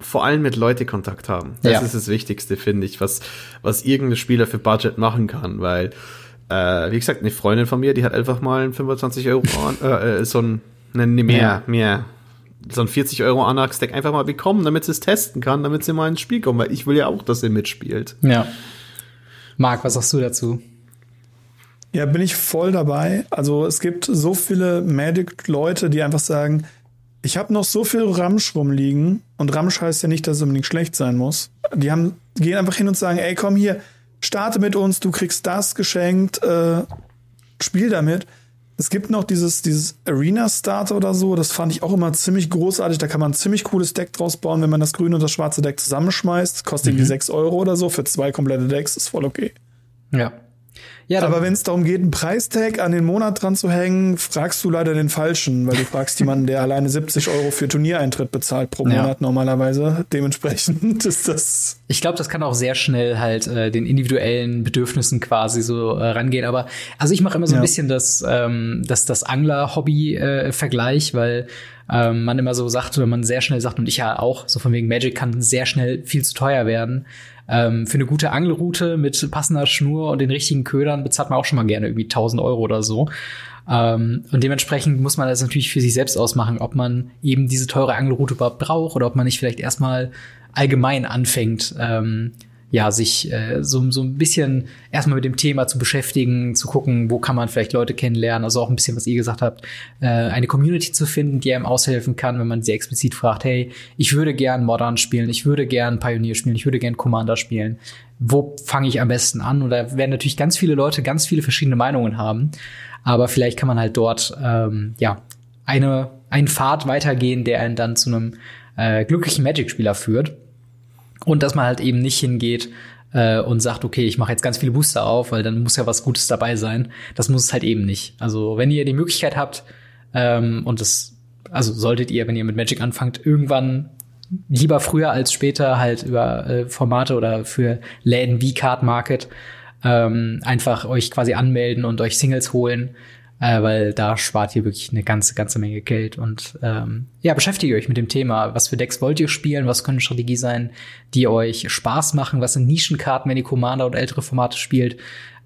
Vor allem mit Leute Kontakt haben. Das ja. ist das Wichtigste, finde ich, was, was irgendein Spieler für Budget machen kann, weil, äh, wie gesagt, eine Freundin von mir, die hat einfach mal 25 Euro, äh, äh, so ein, ne, ne, mehr, ja. mehr, so ein 40 Euro Anax-Deck einfach mal bekommen, damit sie es testen kann, damit sie mal ins Spiel kommen, weil ich will ja auch, dass sie mitspielt. Ja. Marc, was sagst du dazu? Ja, bin ich voll dabei. Also es gibt so viele Magic-Leute, die einfach sagen, ich habe noch so viel Ramsch rumliegen und Ramsch heißt ja nicht, dass es unbedingt schlecht sein muss. Die haben, gehen einfach hin und sagen, ey, komm hier, starte mit uns, du kriegst das geschenkt, äh, spiel damit. Es gibt noch dieses, dieses Arena Starter oder so, das fand ich auch immer ziemlich großartig. Da kann man ein ziemlich cooles Deck draus bauen, wenn man das grüne und das schwarze Deck zusammenschmeißt. Kostet mhm. irgendwie 6 Euro oder so für zwei komplette Decks, ist voll okay. Ja. Ja, aber wenn es darum geht, einen Preistag an den Monat dran zu hängen, fragst du leider den Falschen, weil du fragst jemanden, der alleine 70 Euro für Turniereintritt bezahlt pro Monat ja. normalerweise. Dementsprechend (laughs) ist das. Ich glaube, das kann auch sehr schnell halt äh, den individuellen Bedürfnissen quasi so äh, rangehen. Aber also ich mache immer so ein ja. bisschen das, ähm, das, das Angler-Hobby-Vergleich, äh, weil ähm, man immer so sagt, wenn man sehr schnell sagt, und ich ja auch, so von wegen Magic kann sehr schnell viel zu teuer werden. Ähm, für eine gute Angelroute mit passender Schnur und den richtigen Ködern bezahlt man auch schon mal gerne irgendwie 1000 Euro oder so. Ähm, und dementsprechend muss man das natürlich für sich selbst ausmachen, ob man eben diese teure Angelroute überhaupt braucht oder ob man nicht vielleicht erstmal allgemein anfängt, ähm, ja, sich äh, so, so ein bisschen erstmal mit dem Thema zu beschäftigen, zu gucken, wo kann man vielleicht Leute kennenlernen, also auch ein bisschen, was ihr gesagt habt, äh, eine Community zu finden, die einem aushelfen kann, wenn man sehr explizit fragt, hey, ich würde gern Modern spielen, ich würde gern Pioneer spielen, ich würde gern Commander spielen. Wo fange ich am besten an? Und da werden natürlich ganz viele Leute ganz viele verschiedene Meinungen haben. Aber vielleicht kann man halt dort ähm, ja eine einen Pfad weitergehen, der einen dann zu einem äh, glücklichen Magic-Spieler führt. Und dass man halt eben nicht hingeht äh, und sagt, okay, ich mache jetzt ganz viele Booster auf, weil dann muss ja was Gutes dabei sein. Das muss es halt eben nicht. Also wenn ihr die Möglichkeit habt, ähm, und das, also solltet ihr, wenn ihr mit Magic anfangt, irgendwann lieber früher als später halt über äh, Formate oder für Läden wie Card Market ähm, einfach euch quasi anmelden und euch Singles holen äh, weil da spart ihr wirklich eine ganze, ganze Menge Geld. Und ähm, ja, beschäftigt euch mit dem Thema. Was für Decks wollt ihr spielen? Was können Strategie sein, die euch Spaß machen? Was sind Nischenkarten, wenn ihr Commander und ältere Formate spielt?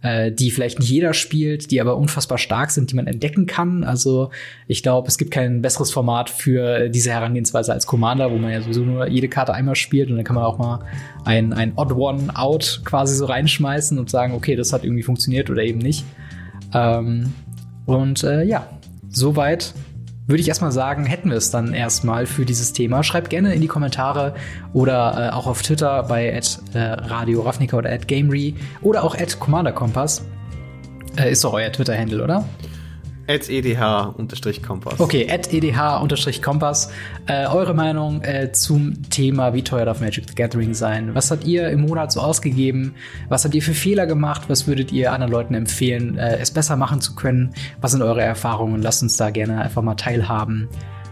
äh, die vielleicht nicht jeder spielt, die aber unfassbar stark sind, die man entdecken kann. Also ich glaube, es gibt kein besseres Format für diese Herangehensweise als Commander, wo man ja sowieso nur jede Karte einmal spielt und dann kann man auch mal ein, ein Odd One Out quasi so reinschmeißen und sagen, okay, das hat irgendwie funktioniert oder eben nicht. Ähm, und äh, ja, soweit würde ich erstmal sagen, hätten wir es dann erstmal für dieses Thema. Schreibt gerne in die Kommentare oder äh, auch auf Twitter bei at, äh, Radio Ravnica oder at Gamery oder auch at Commander Kompass. Äh, ist doch euer Twitter-Handle, oder? Edh-kompass. Okay, edh-kompass. Äh, eure Meinung äh, zum Thema, wie teuer darf Magic the Gathering sein? Was habt ihr im Monat so ausgegeben? Was habt ihr für Fehler gemacht? Was würdet ihr anderen Leuten empfehlen, äh, es besser machen zu können? Was sind eure Erfahrungen? Lasst uns da gerne einfach mal teilhaben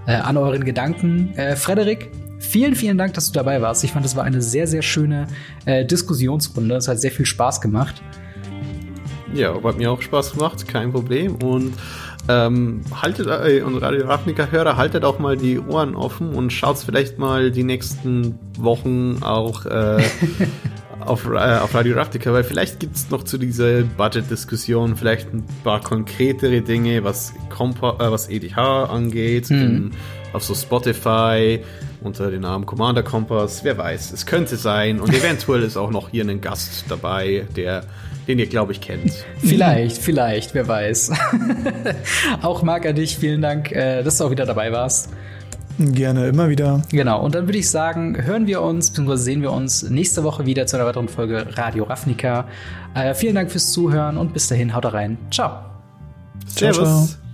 äh, an euren Gedanken. Äh, Frederik, Vielen, vielen Dank, dass du dabei warst. Ich fand, das war eine sehr, sehr schöne äh, Diskussionsrunde. Es hat sehr viel Spaß gemacht. Ja, hat mir auch Spaß gemacht, kein Problem. Und ähm, haltet, äh, und Radio Ravnica-Hörer, haltet auch mal die Ohren offen und schaut vielleicht mal die nächsten Wochen auch äh, (laughs) auf, äh, auf Radio Ravnica, weil vielleicht gibt es noch zu dieser Budget-Diskussion vielleicht ein paar konkretere Dinge, was, Compa äh, was EDH angeht, mhm. in, auf so Spotify unter dem Namen Commander Kompass, wer weiß, es könnte sein und (laughs) eventuell ist auch noch hier ein Gast dabei, der den ihr, glaube ich, kennt. (laughs) Vielleicht, vielleicht, wer weiß. (laughs) auch Marc an dich, vielen Dank, äh, dass du auch wieder dabei warst. Gerne, immer wieder. Genau, und dann würde ich sagen, hören wir uns, beziehungsweise sehen wir uns nächste Woche wieder zu einer weiteren Folge Radio Ravnica. Äh, vielen Dank fürs Zuhören und bis dahin, haut rein. Ciao. Servus. Ciao, ciao.